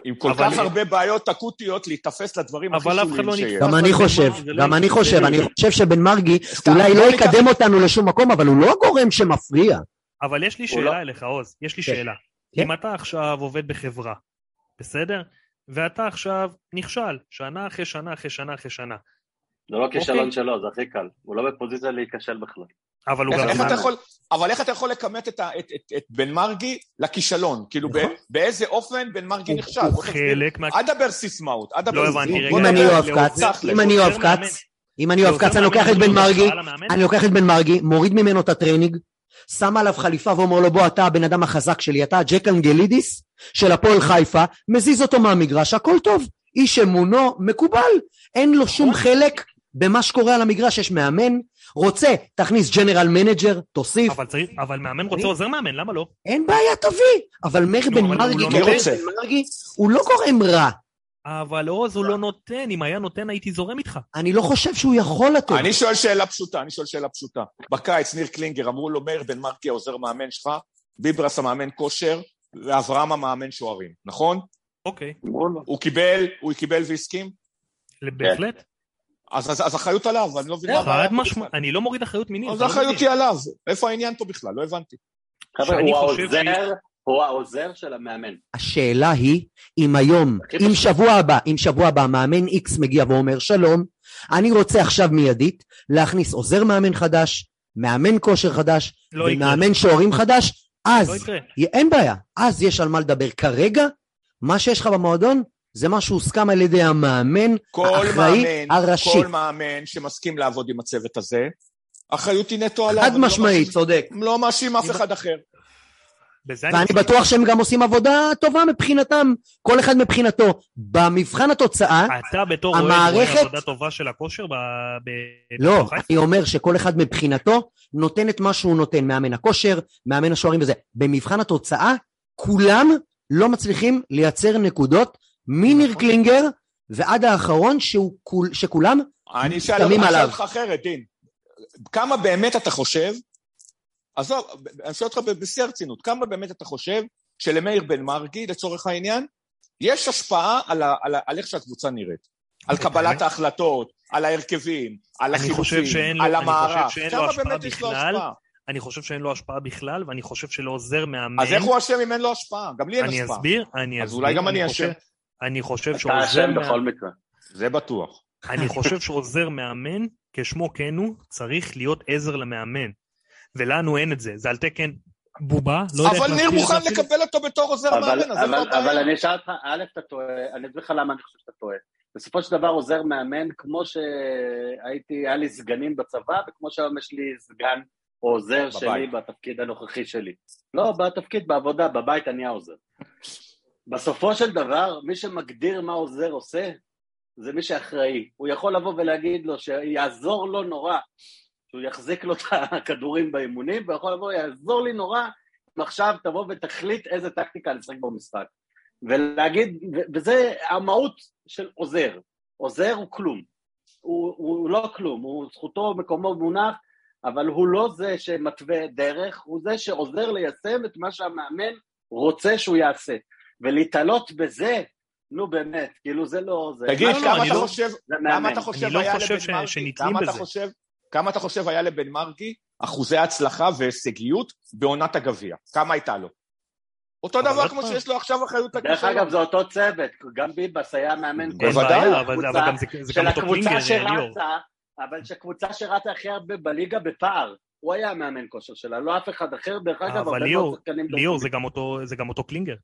עם כל אבל- כך הרבה בעיות אקוטיות להיתפס לדברים הכי שוליים לא שיש. גם אני חושב, לא גם אני. חושב, אני חושב שבן מרגי אולי לא יקדם אותנו לשום מקום, אבל הוא לא גורם שמפריע. אבל יש לי הוא לא- שאלה אליך, עוז, יש לי כן. שאלה. כן. אם אתה עכשיו עובד בחברה, בסדר? ואתה עכשיו נכשל, שנה אחרי שנה אחרי שנה אחרי שנה. זה לא כישלון אוקיי. שלו, זה הכי קל. הוא לא בפוזיציה להיכשל בכלל. אבל הוא גם... איך אתה. יכול, אבל איך אתה יכול לכמת את, את, את, את בן מרגי לכישלון? כאילו, נכון. באיזה אופן בן מרגי נכשל? הוא תסביר. חלק מה... אל תדבר סיסמאות, אל תדבר לא סיסמאות. הבנתי, אם אני יואב לעוזר- כץ. אם אני יואב מאמן- כץ, אם אני יואב עוזר כץ, אני לוקח את בן מרגי? אני לוקח את בן מרגי, מוריד ממנו את הטרנינג, שם עליו חליפה ואומר לו בוא אתה הבן אדם החזק שלי, אתה ג'ק אנגלידיס של הפועל חיפה, מזיז אותו מהמגרש, הכל טוב. איש אמונו מקובל, אין לו שום חלק במה שקורה על המגרש, יש מאמן, רוצה, תכניס general manager, תוסיף, אבל צריך, אבל מאמן רוצה אני- עוזר מאמן, למה לא? אין בעיה תביא, אבל מאיר בן מרגי, לא הוא לא גורם רע, אבל עוז הוא לא נותן, אם היה נותן הייתי זורם איתך. אני לא חושב שהוא יכול לתת. אני שואל שאלה פשוטה, אני שואל שאלה פשוטה. בקיץ ניר קלינגר אמרו לו מאיר בן מרגי העוזר מאמן שלך, ביברס המאמן כושר, ואברהם המאמן שוערים, נכון? אוקיי. הוא קיבל, הוא קיבל והסכים? בהחלט. אז, אז, אז אחריות עליו, אני לא מבין מה הבעיה. אני לא מוריד אחריות מינית. אז לא האחריות מבין. היא עליו, איפה העניין פה בכלל? לא הבנתי. חבר'ה, הוא העוזר, הוא העוזר של המאמן. השאלה היא, אם היום, אם. שבוע הבא, אם שבוע הבא מאמן איקס מגיע ואומר שלום, אני רוצה עכשיו מיידית להכניס עוזר מאמן חדש, מאמן כושר חדש, לא. ומאמן שוערים חדש, אז, לא יקרה. אין בעיה, אז יש על מה לדבר. כרגע, מה שיש לך במועדון, זה מה שהוסכם על ידי המאמן כל האחראי מאמן, הראשי. כל מאמן שמסכים לעבוד עם הצוות הזה, האחריות היא נטו עליו. חד לא משמעית, מאשים- צודק. לא מאשים אף אחד אחר. ואני. בטוח שהם גם עושים עבודה טובה מבחינתם, כל אחד מבחינתו. במבחן התוצאה, אתה בתור אוהד רואה המערכת- עבודה טובה של הכושר ב... ב- לא? אני אומר שכל אחד מבחינתו נותן את מה שהוא נותן, מאמן הכושר, מאמן השוערים וזה. במבחן התוצאה, כולם לא מצליחים לייצר נקודות מניר נכון. קלינגר ועד האחרון שהוא, כול- שכולם, אני אשאל אני אשאל. אותך אחרת, דין. כמה באמת אתה חושב, עזוב, אני שואל אותך בשיא הרצינות, כמה באמת אתה חושב שלמאיר בן מרגי, לצורך העניין, יש השפעה על, ה, על, ה, על איך שהקבוצה נראית? על קבלת ההחלטות, על ההרכבים, על אני החילופים, על אני חושב המערך. שאין לו כמה השפעה באמת יש לו בכלל. השפעה? אני חושב שאין לו השפעה בכלל, ואני חושב שלעוזר מאמן... אז איך הוא אשם אם אין לו השפעה? גם לי אין אני השפעה. אסביר, אני אז אסביר. אולי גם אני אשם. אני חושב אתה שעוזר אשם מאמן... בכל מקרה. זה בטוח. אני חושב שעוזר מאמן, כשמו כן הוא, צריך להיות עזר למאמן. ולנו אין את זה, זה על תקן בובה, לא יודע איך אבל ניר מוכן. לקבל אותו בתור עוזר אבל, מאמן, אז איפה אבל, אבל הבעיה? אני אשאל אותך, א', אתה טועה, אני אסביר לך למה אני חושב שאתה טועה. בסופו של דבר עוזר מאמן, כמו שהייתי, היה לי סגנים בצבא, וכמו שהיום יש לי סגן או עוזר בבית. שלי בתפקיד הנוכחי שלי. לא, בתפקיד, בעבודה, בבית אני העוזר. בסופו של דבר, מי שמגדיר מה עוזר עושה, זה מי שאחראי. הוא יכול לבוא ולהגיד לו שיעזור לו נורא, שהוא יחזיק לו את הכדורים באימונים, ויכול לבוא, יעזור לי נורא, אם עכשיו תבוא ותחליט איזה טקטיקה לשחק במשחק. ולהגיד, וזה המהות של עוזר. עוזר הוא כלום. הוא, הוא לא כלום, הוא זכותו מקומו מונח, אבל הוא לא זה שמתווה דרך, הוא זה שעוזר ליישם את מה שהמאמן רוצה שהוא יעשה. ולהתעלות בזה, נו באמת, כאילו זה לא... זה, תגיד, לא, לא, כמה אני אתה לא- חושב, זה כמה. אתה חושב אני לא היה חושב לבן ש- מרגי, שנתלים כמה אתה בזה. חושב, כמה אתה חושב היה לבן מרגי אחוזי הצלחה והישגיות בעונת הגביע? כמה הייתה לו? אותו דבר עוד כמו. שיש לו עכשיו אחריות דרך לכישלון. אגב, זה אותו צוות, גם ביבס היה מאמן בוודאי, אבל גם זה זה של גם אותו קלינגר, ליאור. שרצה, אבל שקבוצה שרצה הכי הרבה בליגה בפער. הוא היה המאמן כושר שלה, לא אף אחד אחר, דרך אגב, אבל הרבה ליאור, מאוד שחקנים ליאור, זה גם אותו קלינגר.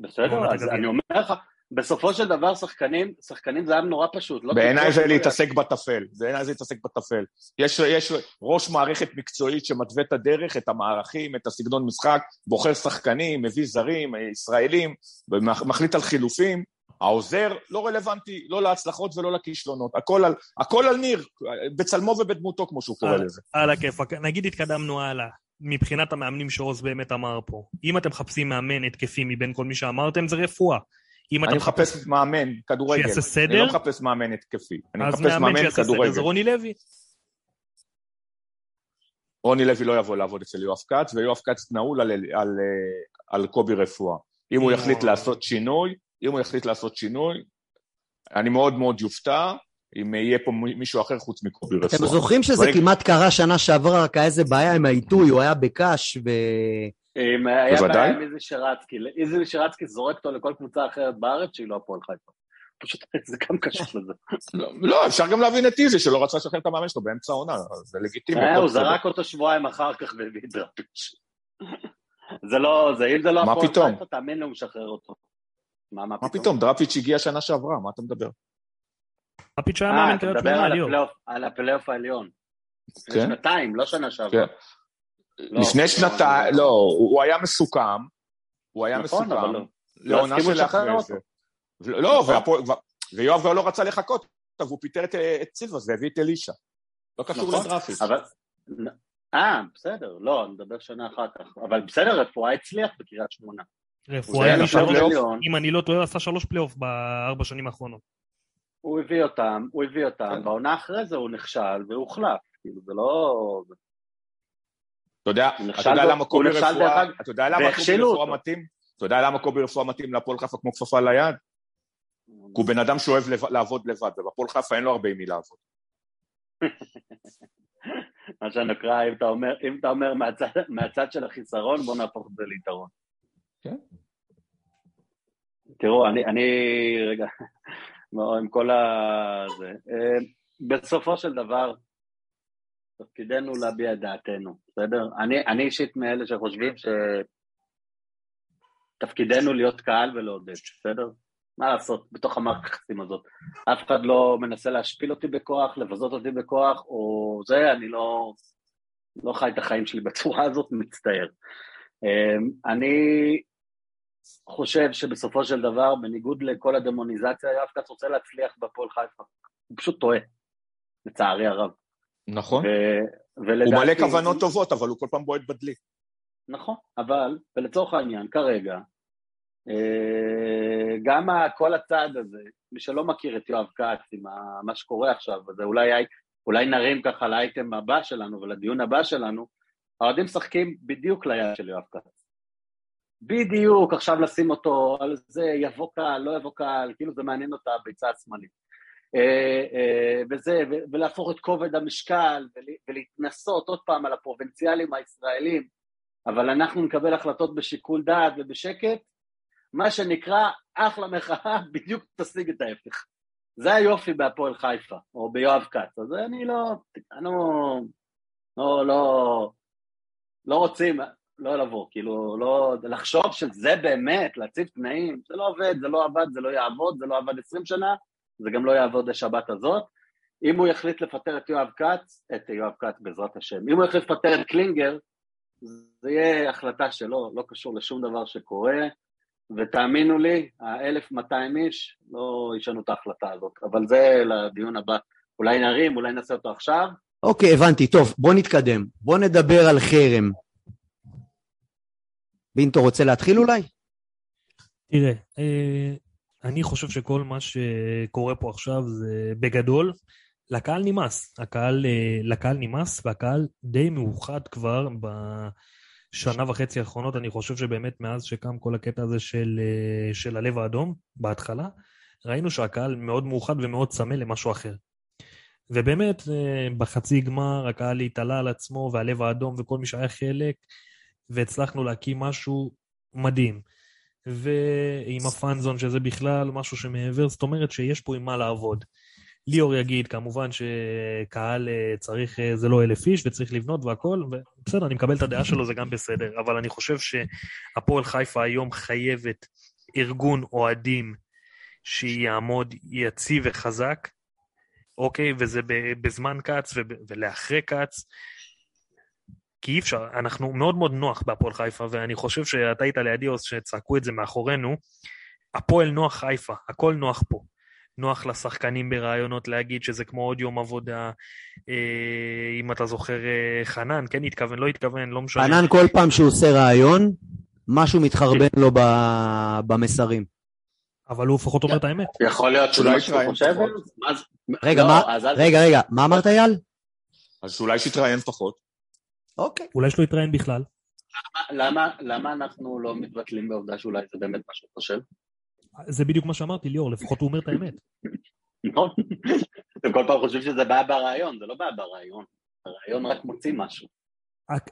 בסדר, אז. אני אומר לך, בסופו של דבר שחקנים, שחקנים זה היה נורא פשוט. לא בעיניי זה להתעסק בטפל, בעיניי זה להתעסק בטפל. יש, יש ראש מערכת מקצועית שמתווה את הדרך, את המערכים, את הסגנון משחק, בוחר שחקנים, מביא זרים, ישראלים, ומחליט על חילופים. העוזר לא רלוונטי, לא להצלחות ולא לכישלונות. הכל על, הכל על ניר, בצלמו ובדמותו, כמו שהוא קורא לזה. על הכיפאק. נגיד התקדמנו הלאה. מבחינת המאמנים שעוז באמת אמר פה, אם אתם מחפשים מאמן התקפי מבין כל מי שאמרתם, זה רפואה. אם אתה אני מחפש מאמן כדורגל. שיעשה אני סדר? לא מחפש מאמן התקפי. אני אז מחפש מאמן מאמן כדורגל. זה רוני לוי. רוני לוי לא יבוא לעבוד אצל יואב כץ, ויואב כץ נעול על, על, על, על קובי רפואה. אם הוא יחליט וואו. לעשות שינוי, אם הוא יחליט לעשות שינוי, אני מאוד מאוד יופתע אם יהיה פה מישהו אחר חוץ מקובי אתם רפואה. זוכרים שזה אבל- כמעט קרה שנה שעברה, רק היה איזה בעיה עם העיתוי, הוא היה בקאש ו... אם היה. בעיה עם איזי שרצקי, איזי שרצקי זורק אותו לכל קבוצה אחרת בארץ שהיא לא הפועל חיפה. פשוט זה גם קשור לזה. לא, לא, אפשר גם להבין את איזי, שלא רצה לשחרר את המאמן שלו באמצע העונה, זה לגיטימי. אה, הוא. זרק אותו שבועיים אחר כך והביא את דראפיץ'. זה לא, זה אם זה לא מה הפועל? חיפה, תאמין לי, הוא משחרר אותו. מה פתאום, דראפיץ' הגיע שנה שעברה, מה אתה מדבר? פפיץ' היה אה, מאמן קריית שמונה, על ליאור. הפלייאוף- על הפלייאוף העליון. כן. שנתיים, לא שנה שעברה. כן. לא, לפני לא, שנתיים, לא, הוא הוא היה מסוכם, הוא היה נכון, אבל מסוכם, לא. לעונה של אחרי. זה. לא, נכון. ויואב כבר לא רצה לחכות, והוא פיטר את- סילבס והביא את אלישע. לא קשור נכון, לדראפיס. אבל... אה, בסדר, לא, אני מדבר שנה אחר כך. אבל בסדר, רפואה הצליח בקריית שמונה. רפואה, עליון. אם אני לא טועה, עשה שלוש פלייאוף בארבע שנים האחרונות. הוא הביא אותם, הוא הביא אותם, כן. בעונה אחרי זה הוא נכשל והוחלף. כאילו, זה לא... אתה יודע, אתה יודע למה קובי רפואה, אגב, אתה יודע למה קובי והכשילו רפואה אותו. מתאים? אתה יודע למה קובי רפואה מתאים להפועל חיפה כמו כפפה ליד? כי הוא בן אדם שאוהב לעבוד לבד, ובהפועל חיפה אין לו הרבה עם מי לעבוד. מה שנקרא, אם אתה אומר, אם אתה אומר מהצד, מהצד של החיסרון, בוא נהפוך את זה ליתרון. כן. תראו, אני, אני רגע, עם כל ה... זה. אה, בסופו של דבר, תפקידנו להביע את דעתנו, בסדר? אני, אני אישית מאלה שחושבים שתפקידנו להיות קהל ולעודד, בסדר? מה לעשות בתוך המערכת היחסים הזאת? אף אחד לא מנסה להשפיל אותי בכוח, לבזות אותי בכוח, או זה, אני לא, לא חי את החיים שלי בצורה הזאת, מצטער. אמ, אני חושב שבסופו של דבר, בניגוד לכל הדמוניזציה, יואב כץ רוצה להצליח בהפועל חיפה. הוא פשוט טועה, לצערי הרב. נכון? ו- הוא ולדעתי- מלא כוונות טובות, אבל הוא כל פעם בועט בדלי. נכון, אבל, ולצורך העניין, כרגע, אה, גם כל הצעד הזה, מי שלא מכיר את יואב כץ עם מה שקורה עכשיו, וזה אולי, אולי נרים ככה לאייטם הבא שלנו ולדיון הבא שלנו, האוהדים משחקים בדיוק ליד של יואב כץ. בדיוק, עכשיו לשים אותו על זה, יבוא קהל, לא יבוא קהל, כאילו זה מעניין אותה הביצה השמאלית. אה, אה, וזה, ולהפוך את כובד המשקל, ול- ולהתנסות עוד פעם על הפרובינציאלים הישראלים, אבל אנחנו נקבל החלטות בשיקול דעת ובשקט, מה שנקרא אחלה מחאה, בדיוק תשיג את ההפך. זה היופי בהפועל חיפה, או ביואב כץ. אז אני לא, אני לא, לא, לא, לא רוצים, לא לבוא, כאילו, לא, לחשוב שזה באמת, להציב תנאים, זה לא עובד, זה לא עבד, זה לא יעבוד, זה לא עבד עשרים שנה, זה גם לא יעבוד לשבת הזאת. אם הוא יחליט לפטר את יואב כץ, את יואב כץ בעזרת השם, אם הוא יחליט לפטר את קלינגר, זה יהיה החלטה שלו, לא קשור לשום דבר שקורה, ותאמינו לי, ה-1200 איש לא ישנו את ההחלטה הזאת, אבל זה לדיון הבא. אולי נרים, אולי נעשה אותו עכשיו. אוקיי, הבנתי, טוב, בוא נתקדם. בוא נדבר על חרם. בינטו רוצה להתחיל אולי? תראה, אה, אני חושב שכל מה שקורה פה עכשיו זה בגדול, לקהל נמאס. הקהל, אה, לקהל נמאס, והקהל די מאוחד כבר בשנה וחצי האחרונות. אני חושב שבאמת מאז שקם כל הקטע הזה של, אה, של הלב האדום, בהתחלה, ראינו שהקהל מאוד מאוחד ומאוד צמא למשהו אחר. ובאמת, בחצי גמר הקהל התעלה על עצמו, והלב האדום וכל מי שהיה חלק, והצלחנו להקים משהו מדהים. ועם הפאנזון, שזה בכלל משהו שמעבר, זאת אומרת שיש פה עם מה לעבוד. ליאור יגיד, כמובן שקהל אה, צריך, אה, זה לא אלף איש וצריך לבנות והכל, ובסדר, אני מקבל את הדעה שלו, זה גם בסדר, אבל אני חושב שהפועל חיפה היום חייבת ארגון אוהדים שיעמוד יציב וחזק, אוקיי? וזה בזמן כץ ולאחרי כץ, כי אי אפשר, אנחנו מאוד מאוד נוח בהפועל חיפה, ואני חושב שאתה היית לידי, או שצעקו את זה מאחורינו, הפועל נוח חיפה, הכל נוח פה. נוח לשחקנים ברעיונות להגיד שזה כמו עוד יום עבודה, אה, אם אתה זוכר, אה, חנן, כן התכוון, לא התכוון, לא משנה. ענן כל פעם שהוא עושה רעיון, משהו מתחרבן לו ב- במסרים. אבל הוא לפחות אומר את האמת. יכול להיות שהוא יתראיין חושב? רגע, לא, מה- אז אל- רגע, רגע, מה אמרת אייל? אז אולי שיתראיין פחות. אוקיי. אולי שלא יתראיין בכלל. למה, למה אנחנו לא מתבטלים בעובדה שאולי זה באמת מה שהוא חושב? זה בדיוק מה שאמרתי, ליאור, לפחות הוא אומר את האמת. נכון? אתם כל פעם חושבים שזה בעיה ברעיון, זה לא בעיה ברעיון. הרעיון רק מוציא משהו.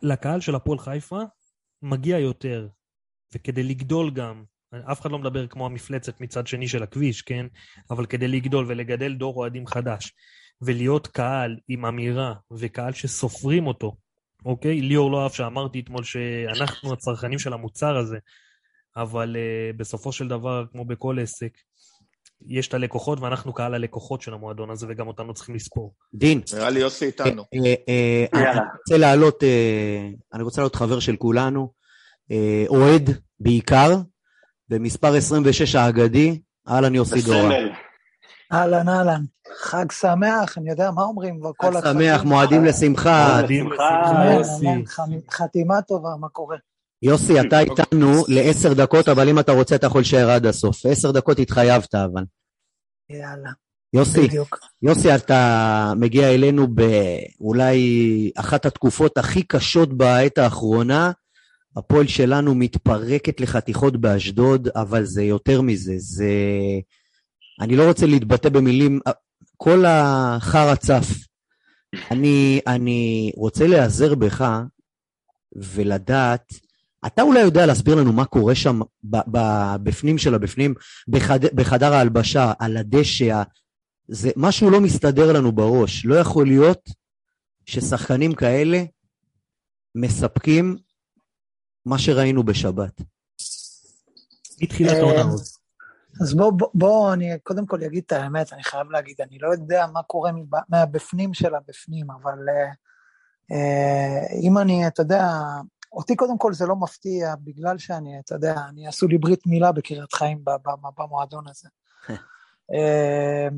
לקהל של הפועל חיפה מגיע יותר, וכדי לגדול גם, אף אחד לא מדבר כמו המפלצת מצד שני של הכביש, כן? אבל כדי לגדול ולגדל דור אוהדים חדש, ולהיות קהל עם אמירה, וקהל שסופרים אותו, אוקיי? ליאור לא אהב שאמרתי אתמול שאנחנו הצרכנים של המוצר הזה, אבל uh, בסופו של דבר, כמו בכל עסק, יש את הלקוחות ואנחנו קהל הלקוחות של המועדון הזה, וגם אותנו צריכים לספור. דין, נראה לי יוסי איתנו. אה, אה, אני. רוצה להעלות, אה, אני רוצה להעלות חבר של כולנו, אה, אוהד בעיקר, במספר 26 האגדי, אהלן יוסי דורה. בסמל. אהלן, אהלן. חג שמח, אני יודע מה אומרים כבר כל חג שמח, מועדים לשמחה. מועדים לשמחה, יוסי. חתימה טובה, מה קורה? יוסי, אתה איתנו לעשר דקות, אבל אם אתה רוצה אתה יכול להישאר עד הסוף. עשר דקות התחייבת, אבל. יאללה, יוסי, בדיוק. יוסי, אתה מגיע אלינו באולי אחת התקופות הכי קשות בעת האחרונה. הפועל שלנו מתפרקת לחתיכות באשדוד, אבל זה יותר מזה. זה... אני לא רוצה להתבטא במילים, כל החרא צף. אני, אני רוצה להיעזר בך ולדעת, אתה אולי יודע להסביר לנו מה קורה שם ב, ב, בפנים של הבפנים, בחד, בחדר ההלבשה, על הדשא, זה משהו לא מסתדר לנו בראש. לא יכול להיות ששחקנים כאלה מספקים מה שראינו בשבת. מתחילת אה, העונה עוד. אז בוא, בוא, בוא, אני קודם כל אגיד את האמת, אני חייב להגיד, אני לא יודע מה קורה מהבפנים של הבפנים, אבל אה, אה, אם אני, אתה יודע, אותי קודם כל זה לא מפתיע, בגלל שאני, אתה יודע, אני עשו לי ברית מילה בקריית חיים במועדון הזה. אה,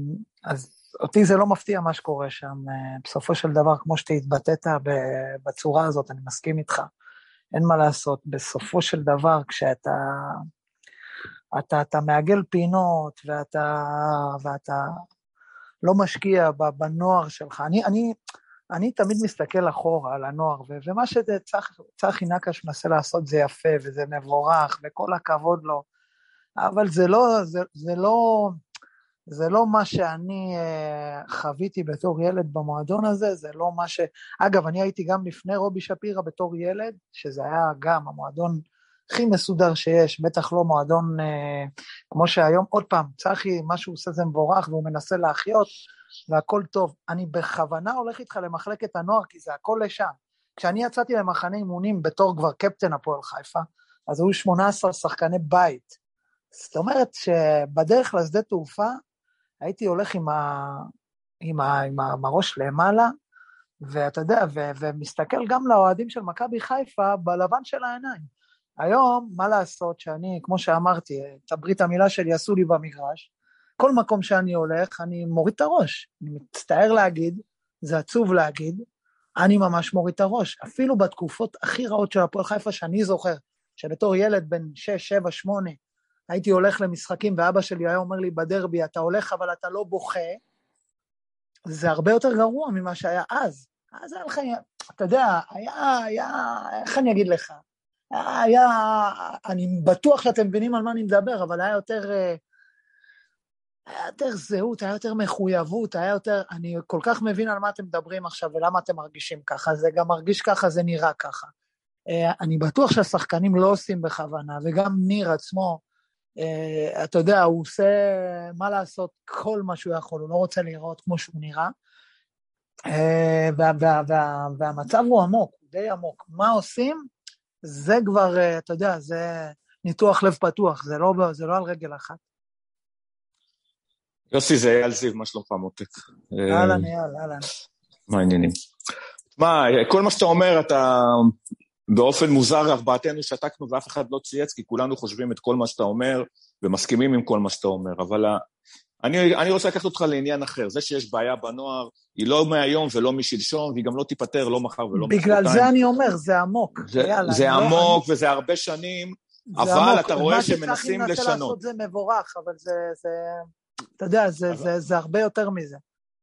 אז אותי זה לא מפתיע מה שקורה שם. אה, בסופו של דבר, כמו שהתבטאת ב- בצורה הזאת, אני מסכים איתך. אין מה לעשות, בסופו של דבר, כשאתה אתה, אתה מעגל פינות ואתה, ואתה לא משקיע בנוער שלך. אני, אני, אני תמיד מסתכל אחורה על הנוער, ומה שצחי נקש מנסה לעשות זה יפה וזה מבורך וכל הכבוד לו, אבל זה לא, זה, זה לא, זה לא מה שאני uh, חוויתי בתור ילד במועדון הזה, זה לא מה ש... אגב, אני הייתי גם לפני רובי שפירא בתור ילד, שזה היה גם המועדון הכי מסודר שיש, בטח לא מועדון אה, כמו שהיום, עוד פעם, צחי, מה שהוא עושה זה מבורך והוא מנסה להחיות והכל טוב. אני בכוונה הולך איתך למחלקת הנוער כי זה הכל לשם. כשאני יצאתי למחנה אימונים בתור כבר קפטן הפועל חיפה, אז היו 18 שחקני בית. זאת אומרת שבדרך לשדה תעופה הייתי הולך עם, ה... עם, ה... עם, ה... עם הראש למעלה, ואתה יודע, ו... ומסתכל גם לאוהדים של מכבי חיפה בלבן של העיניים. היום, מה לעשות שאני, כמו שאמרתי, את הברית המילה שלי עשו לי במגרש, כל מקום שאני הולך, אני מוריד את הראש. אני מצטער להגיד, זה עצוב להגיד, אני ממש מוריד את הראש. אפילו בתקופות הכי רעות של הפועל חיפה שאני זוכר, שבתור ילד בן 6, 7, 8, הייתי הולך למשחקים ואבא שלי היה אומר לי בדרבי, אתה הולך אבל אתה לא בוכה, זה הרבה יותר גרוע ממה שהיה אז. אז היה לך, אתה יודע, היה, היה, איך אני אגיד לך? היה, אני בטוח שאתם מבינים על מה אני מדבר, אבל היה יותר, אה, היה יותר זהות, היה יותר מחויבות, היה יותר, אני כל כך מבין על מה אתם מדברים עכשיו ולמה אתם מרגישים ככה, זה גם מרגיש ככה, זה נראה ככה. אה, אני בטוח שהשחקנים לא עושים בכוונה, וגם ניר עצמו, אה, אתה יודע, הוא עושה מה לעשות, כל מה שהוא יכול, הוא לא רוצה להיראות כמו שהוא נראה. אה, וה, וה, וה, והמצב הוא עמוק, הוא די עמוק. מה עושים? זה כבר, אה, אתה יודע, זה ניתוח לב פתוח, זה לא, זה לא על רגל אחת. יוסי, זה אייל זיו, מה שלומך מותק? אה, אהלן, אייל, אהלן. מה העניינים? מה, כל מה שאתה אומר, אתה באופן מוזר, ארבעתנו שתקנו ואף אחד לא צייץ, כי כולנו חושבים את כל מה שאתה אומר ומסכימים עם כל מה שאתה אומר, אבל אני, אני רוצה לקחת אותך לעניין אחר. זה שיש בעיה בנוער, היא לא מהיום ולא משלשום, והיא גם לא תיפתר לא מחר ולא בגלל זה אני אומר, זה עמוק. זה, אייל, זה אני לא- עמוק וזה הרבה שנים, זה אבל עמוק. אתה רואה מה שצחי שמנסים מנסה לשנות. לעשות זה מבורך, אבל זה, זה אתה יודע, זה, אבל- זה, זה הרבה יותר מזה.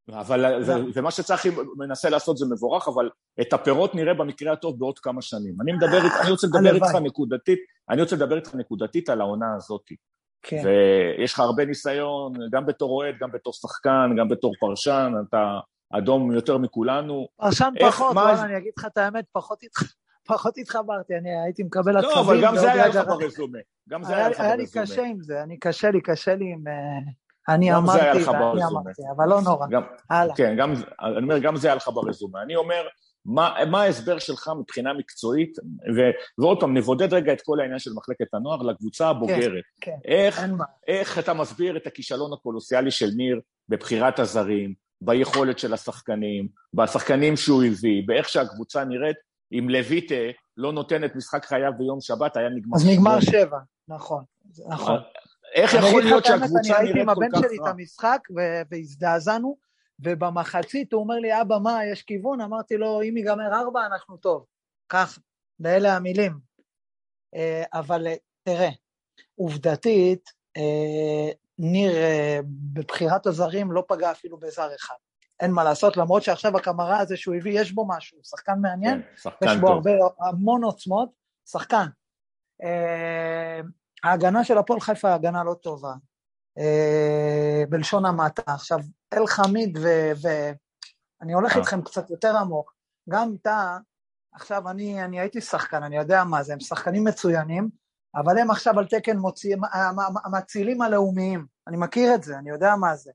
אבל, זה- ומה שצחי מנסה לעשות זה מבורך, אבל את הפירות נראה במקרה הטוב בעוד כמה שנים. אני מדבר, אני רוצה לדבר. איתך נקודתית, אני רוצה לדבר איתך נקודתית על העונה הזאת. כן. ויש לך הרבה ניסיון, גם בתור אוהד, גם בתור שחקן, גם בתור פרשן, אתה אדום יותר מכולנו. פרשן איך- פחות, מה- וואלה, אני אגיד לך את האמת, פחות התח- פחות התחברתי, אני הייתי מקבל עצבים. לא, אבל גם זה היה לך. ברזומה. גם זה היה לך היה לי ברזומה. קשה עם זה, אני קשה לי, קשה לי עם... אה, אני אמרתי ואני ברזומה. אמרתי, אבל לא נורא. הלאה. כן, גם, אני אומר, גם זה היה לך ברזומה. אני אומר, מה, מה ההסבר שלך מבחינה מקצועית, ו, ועוד פעם, נבודד רגע את כל העניין של מחלקת הנוער לקבוצה הבוגרת. כן, כן, איך, אין מה. איך אתה מסביר את הכישלון הקולוסיאלי של ניר בבחירת הזרים, ביכולת של השחקנים, בשחקנים שהוא הביא, באיך שהקבוצה נראית, אם לויטה לא נותן את משחק חייו ביום שבת, היה נגמר... אז נגמר. שבע, נכון, נכון. איך אני יכול אגיד לך להיות את האמת, שהקבוצה אני נראית עם כל הבן כך שלי את רע? המשחק והזדעזענו, ובמחצית הוא אומר לי, אבא, מה, יש כיוון? אמרתי לו, אם ייגמר ארבע, אנחנו טוב. כך, באלה המילים. אה, אבל אה, תראה, עובדתית, אה, ניר בבחירת הזרים לא פגע אפילו בזר אחד. אין מה לעשות, למרות שעכשיו הקמרה הזה שהוא הביא, יש בו משהו, שחקן מעניין, כן, שחקן יש בו טוב. הרבה, המון עוצמות, שחקן. ההגנה של הפועל חיפה היא הגנה לא טובה, בלשון המעטה. עכשיו, אל חמיד ו... ו... אני הולך אה. איתכם קצת יותר עמוק, גם אתה, עכשיו אני, אני הייתי שחקן, אני יודע מה זה, הם שחקנים מצוינים, אבל הם עכשיו על תקן מוציא, המצילים הלאומיים, אני מכיר את זה, אני יודע מה זה.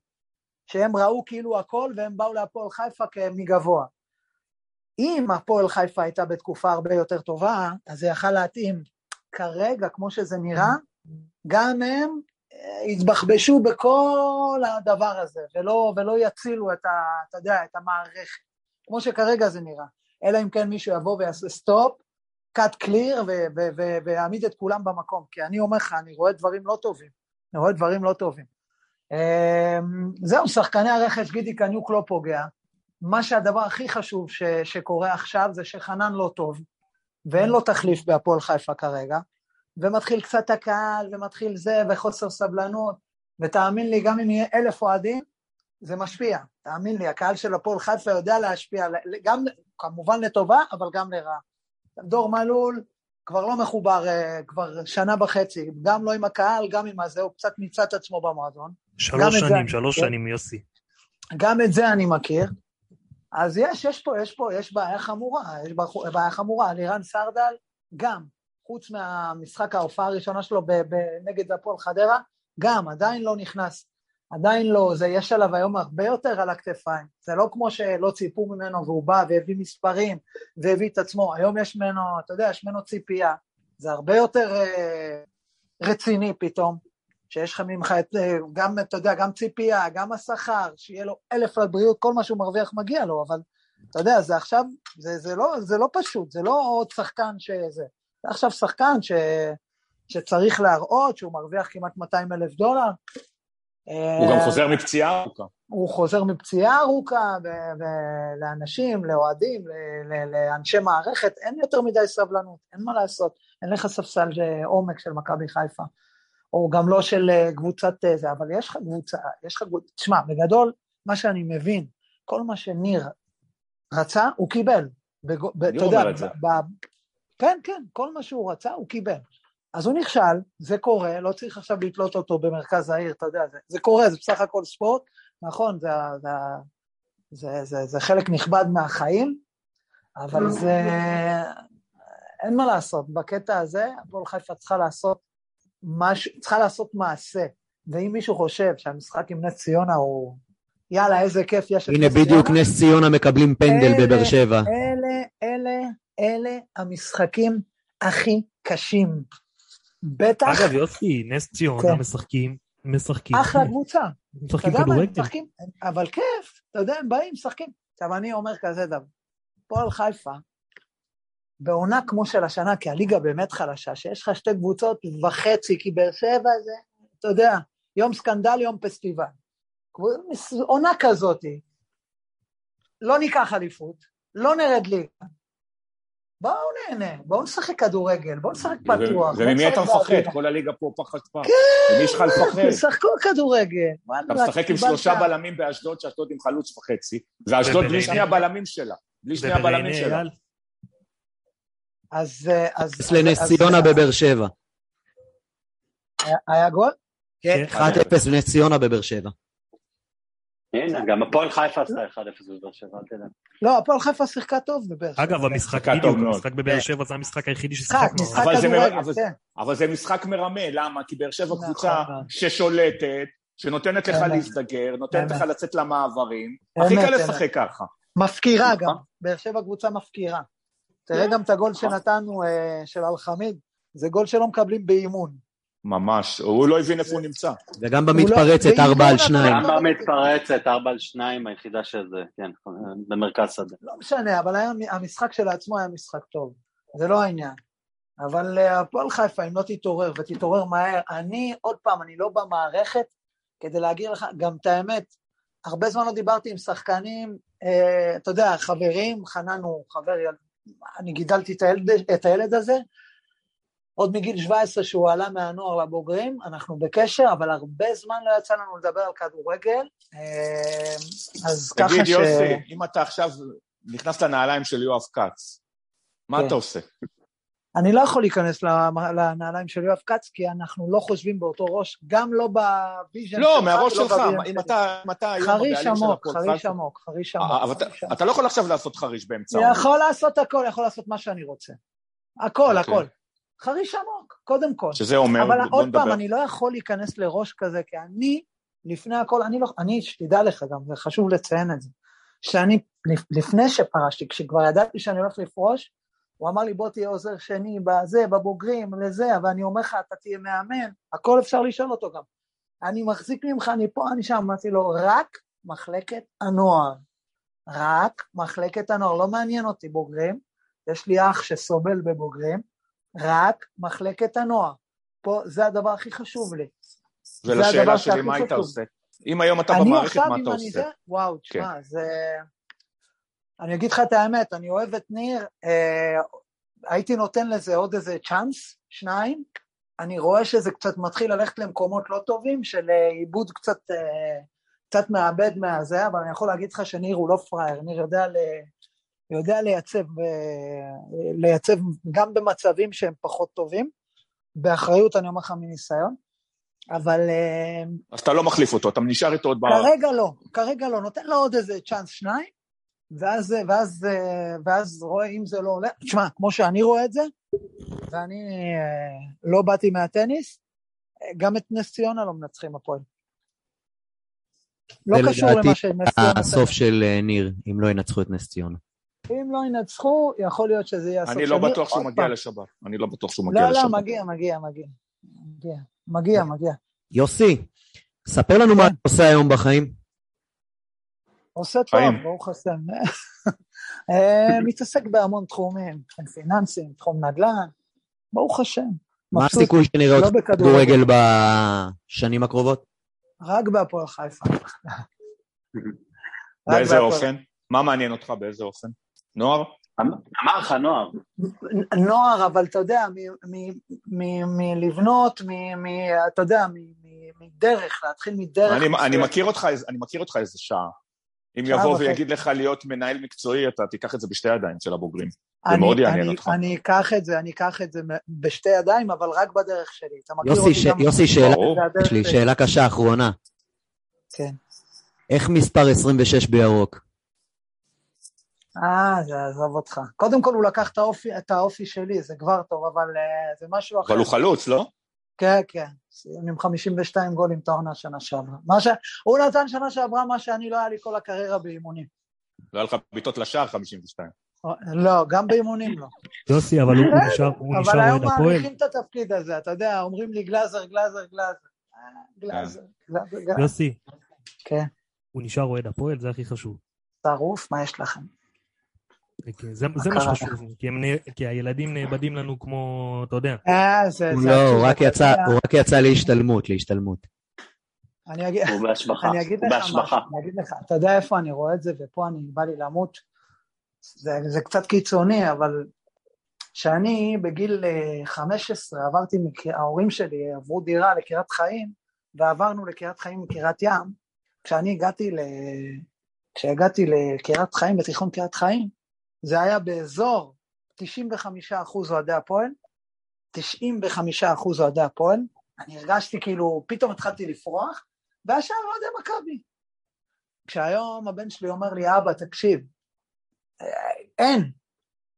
שהם ראו כאילו הכל והם באו להפועל חיפה מגבוה. אם הפועל חיפה הייתה בתקופה הרבה יותר טובה, אז זה יכל להתאים. כרגע, כמו שזה נראה, גם הם אה, יתבחבשו בכל הדבר הזה, ולא, ולא יצילו את, ה, אתה יודע, את המערכת, כמו שכרגע זה נראה. אלא אם כן מישהו יבוא ויעשה stop, cut clear ויעמיד את כולם במקום. כי אני אומר לך, אני רואה דברים לא טובים. אני רואה דברים לא טובים. אמ, זהו, שחקני הרכש, גידי קניוק לא פוגע. מה שהדבר הכי חשוב ש- שקורה עכשיו זה שחנן לא טוב, ואין לו תחליף בהפועל חיפה כרגע, ומתחיל קצת הקהל, ומתחיל זה, וחוסר סבלנות, ותאמין לי, גם אם יהיה אלף אוהדים, זה משפיע. תאמין לי, הקהל של הפועל חיפה יודע להשפיע, גם כמובן לטובה, אבל גם לרעה. דור מלול כבר לא מחובר אה, כבר שנה וחצי, גם לא עם הקהל, גם עם הזה, הוא קצת מיצה את עצמו במועדון. שלוש זה שנים, אני- שלוש. שנים, יוסי. גם את זה אני מכיר. אז יש, יש פה, יש פה, יש בעיה חמורה, יש בעיה חמורה. לירן סרדל, גם, חוץ מהמשחק ההופעה הראשונה שלו ב- נגד הפועל חדרה, גם, עדיין לא נכנס. עדיין לא, זה יש עליו היום הרבה יותר על הכתפיים. זה לא כמו שלא ציפו ממנו והוא בא והביא מספרים והביא את עצמו. היום יש ממנו, אתה יודע, יש ממנו ציפייה. זה הרבה יותר אה, רציני פתאום, שיש לך ממך את, אה, גם, אתה יודע, גם ציפייה, גם השכר, שיהיה לו אלף לבריאות, כל מה שהוא מרוויח מגיע לו, אבל אתה יודע, זה עכשיו, זה, זה, לא, זה לא פשוט, זה לא עוד שחקן שזה. עכשיו שחקן ש, שצריך להראות שהוא מרוויח כמעט 200 אלף דולר. הוא אה, גם חוזר מפציעה ארוכה. הוא חוזר מפציעה ארוכה, ולאנשים, לאוהדים, לאנשי מערכת, אין יותר מדי סבלנות, אין מה לעשות, אין לך ספסל אה, עומק של מכבי חיפה, או גם לא של אה, קבוצת אה, זה, אבל יש לך קבוצה, יש לך קבוצה, תשמע, בגדול, מה שאני מבין, כל מה שניר רצה, הוא קיבל. אתה יודע, כן, כן, כל מה שהוא רצה, הוא קיבל. אז הוא נכשל, זה קורה, לא צריך עכשיו לתלות אותו במרכז העיר, אתה יודע, זה, זה קורה, זה בסך הכל ספורט, נכון, זה, זה, זה, זה, זה חלק נכבד מהחיים, אבל זה, אין מה לעשות, בקטע הזה, הפועל חיפה צריכה לעשות משהו, צריכה לעשות מעשה, ואם מישהו חושב שהמשחק עם נס ציונה הוא, יאללה, איזה כיף יש את הנה נס בדיוק ציונה, נס ציונה מקבלים פנדל בבאר שבע. אלה, אלה, אלה המשחקים הכי קשים. בטח, אגב, יוסי, נס ציונה כן. משחקים, משחקים. אחלה קבוצה. משחקים כדורגל. אבל כיף, אתה יודע, הם באים, משחקים. עכשיו, אני אומר כזה דבר, פועל חיפה, בעונה כמו של השנה, כי הליגה באמת חלשה, שיש לך שתי קבוצות וחצי, כי באר שבע זה, אתה יודע, יום סקנדל, יום פסטיבל. עונה כזאת, לא ניקח אליפות, לא נרד ליגה. בואו נהנה, בואו נשחק כדורגל, בואו נשחק פתוח. בואו וממי אתה מפחד? כל הליגה פה פחד כבר. כן, למי יש לך לפחד? תשחקו כדורגל. אתה משחק עם שלושה בלמים באשדוד, שאשדוד עם חלוץ וחצי, ואשדוד בלי. שני הבלמים שלה. בלי שני הבלמים שלה. אז... אה, אז... אפס לנס אז- ציונה בבאר שבע. היה- גול? כן, כן. 1-0 לנס ציונה בבאר שבע. הנה, גם הפועל חיפה עשתה 1-0 בבאר שבע, אל תדע. לא, הפועל חיפה שיחקה טוב בבאר שבע. אגב, המשחק, בדיוק. המשחק בבאר כן. שבע זה המשחק היחידי משחק, ששיחקנו. משחק אבל זה מ- כדורגל, אבל זה- כן. אבל זה משחק מרמה, למה? כי באר שבע נכון קבוצה. ששולטת, שנותנת לך. להזדגר, נותנת. לך לצאת למעברים. הכי קל. לשחק ככה. מפקירה גם. באר שבע קבוצה מפקירה. תראה גם את הגול שנתנו אה, של אלחמיד, זה גול שלא מקבלים באימון. ממש, הוא לא הבין איפה הוא נמצא. וגם לא- במתפרצת 4 על 2. גם במתפרצת, 4 על 2, היחידה שזה, כן, במרכז שדה. לא משנה, אבל המשחק שלעצמו היה משחק טוב, זה לא העניין. אבל אה, הפועל חיפה, אם לא תתעורר, ותתעורר מהר, אני, עוד פעם, אני לא במערכת כדי להגיד לך, גם את האמת, הרבה זמן לא דיברתי עם שחקנים, אה, אתה יודע, חברים, חנן הוא חבר, אני גידלתי את הילד, את הילד הזה, עוד מגיל 17 שהוא עלה מהנוער לבוגרים, אנחנו בקשר, אבל הרבה זמן לא יצא לנו לדבר על כדורגל, אה, אז ככה תגיד, ש... יוסי, אם אתה עכשיו נכנס לנעליים של יואב כץ, מה כן. אתה עושה? אני לא יכול להיכנס לנעליים של יואב כץ, כי אנחנו לא חושבים באותו ראש, גם לא ב vision לא, שלך מהראש ולא שלך, אם. אתה היום חריש הבעלים של הפועל חריש עמוק, חריש אה, עמוק. אבל אתה- חריש עמוק. אתה לא יכול עכשיו לעשות חריש באמצע. יכול לעשות הכל, יכול לעשות מה שאני רוצה. הכל, אוקיי. הכל. חריש עמוק, קודם כל. שזה אומר, אבל עוד. פעם, אני לא יכול להיכנס לראש כזה, כי אני, לפני הכל, אני לא, אני, שתדע לך גם, זה חשוב לציין את זה, שאני, לפ- לפני שפרשתי, כשכבר ידעתי שאני הולך לפרוש, הוא אמר לי, בוא תהיה עוזר שני בזה, בבוגרים, לזה, אבל אני אומר לך, אתה תהיה מאמן, הכל אפשר לשאול אותו גם. אני מחזיק ממך, אני פה, אני שם, אמרתי לו, רק מחלקת הנוער. רק מחלקת הנוער, לא מעניין אותי בוגרים, יש לי אח שסובל בבוגרים, רק מחלקת הנוער. פה, זה הדבר הכי חשוב לי. ולשאלה שלי, מה היית. עושה? אם היום אתה אני במערכת, עכשיו, מה אם אתה אני עושה? כן. זה, וואו, תשמע, זה... אני אגיד לך את האמת, אני אוהב את ניר, אה, הייתי נותן לזה עוד איזה צ'אנס, שניים, אני רואה שזה קצת מתחיל ללכת למקומות לא טובים, של אה, עיבוד קצת, אה, קצת מאבד מהזה, אבל אני יכול להגיד לך שניר הוא לא פראייר, ניר יודע, ל, יודע לייצב, אה, לייצב גם במצבים שהם פחות טובים, באחריות אני אומר לך מניסיון, אבל אה, אז אתה לא מחליף אותו, אתה נשאר איתו עוד ב... כרגע לא, כרגע לא, נותן לו עוד איזה צ'אנס שניים, ואז, ואז, ואז רואה אם זה לא עולה, תשמע, כמו שאני רואה את זה, ואני אה, לא באתי מהטניס, אה, גם את נס ציונה לא מנצחים הפועל. לא קשור למה שנס ציונה... הסוף של אה, ניר, אם לא ינצחו את נס ציונה. אם לא ינצחו, יכול להיות שזה יהיה הסוף אני של לא. בטוח שהוא מגיע. לשבת. אני לא בטוח שהוא מגיע לא, לשבת. לא, מגיע, מגיע, מגיע. מגיע, מגיע, מגיע. יוסי, ספר לנו מה כן. אתה עושה היום בחיים. עושה טוב. ברוך השם. אה, מתעסק בהמון תחומים, תחום פיננסים, תחום נדל"ן, ברוך השם. מה הסיכוי שנראה לא אותך בכדורגל. בכדורגל בשנים הקרובות? רק בהפועל חיפה. באיזה. אופן? מה מעניין אותך באיזה אופן? נוער? אמר לך נוער, נוער, אבל אתה יודע, מ- מ- מ- מלבנות, מ- מ- אתה יודע, מ- מ- מדרך, להתחיל מדרך. אני-. מכיר אותך איזה- אני מכיר אותך איזה שעה. אם שעה יבוא וחצי. ויגיד לך להיות מנהל מקצועי, אתה תיקח את זה בשתי ידיים של הבוגרים. זה אני- מאוד יעניין אני- אותך. אני אקח את זה, אני אקח את זה בשתי ידיים, אבל רק בדרך שלי. אתה מכיר יוסי, אותי ש- גם... יוסי. שאלה קשה אחרונה. כן. איך מספר 26 בירוק? אה, זה עזוב אותך. קודם כל הוא לקח את האופי, את האופי שלי, זה כבר טוב, אבל אה, זה משהו אחר. אבל הוא חלוץ, לא? כן, כן. עם 52 גולים את העונה שנה שעברה. מה ש... הוא נתן שנה שעברה מה שאני לא היה לי כל הקריירה באימונים. לא היה לך בעיטות לשער 52. לא, גם באימונים לא. יוסי, אבל הוא הוא נשאר הוא אבל נשאר היום אוהד הפועל. מעריכים את התפקיד הזה, אתה יודע, אומרים לי גלאזר, גלאזר, גלאזר. אה, גלאזר, גלאזר, גלאזר. יוסי, כן, הוא נשאר אוהד הפועל, זה הכי חשוב. שרוף, מה יש לכם? זה זה מה? שחשוב, כי הם נ- כי הילדים נאבדים לנו כמו, אתה יודע. אה, זה... הוא לא, הוא רק יצא- יודע, הוא רק יצא להשתלמות, להשתלמות. אני אגיד... הוא בהשבחה, אני אגיד הוא לך בהשבחה. משהו, אני אגיד לך, אתה יודע איפה אני רואה את זה, ופה אני בא לי למות, זה, זה קצת קיצוני, אבל כשאני בגיל אה, 15 עברתי, מקר... ההורים שלי עברו דירה לקריית חיים, ועברנו לקריית חיים מקריית ים, כשאני הגעתי ל... כשהגעתי לקריית חיים, לתיכון קריית חיים, זה היה באזור 95% אוהדי הפועל, 95% אוהדי הפועל, אני הרגשתי כאילו, פתאום התחלתי לפרוח, והשאר אוהדי מכבי. כשהיום הבן שלי אומר לי, אבא, תקשיב, אה, אין,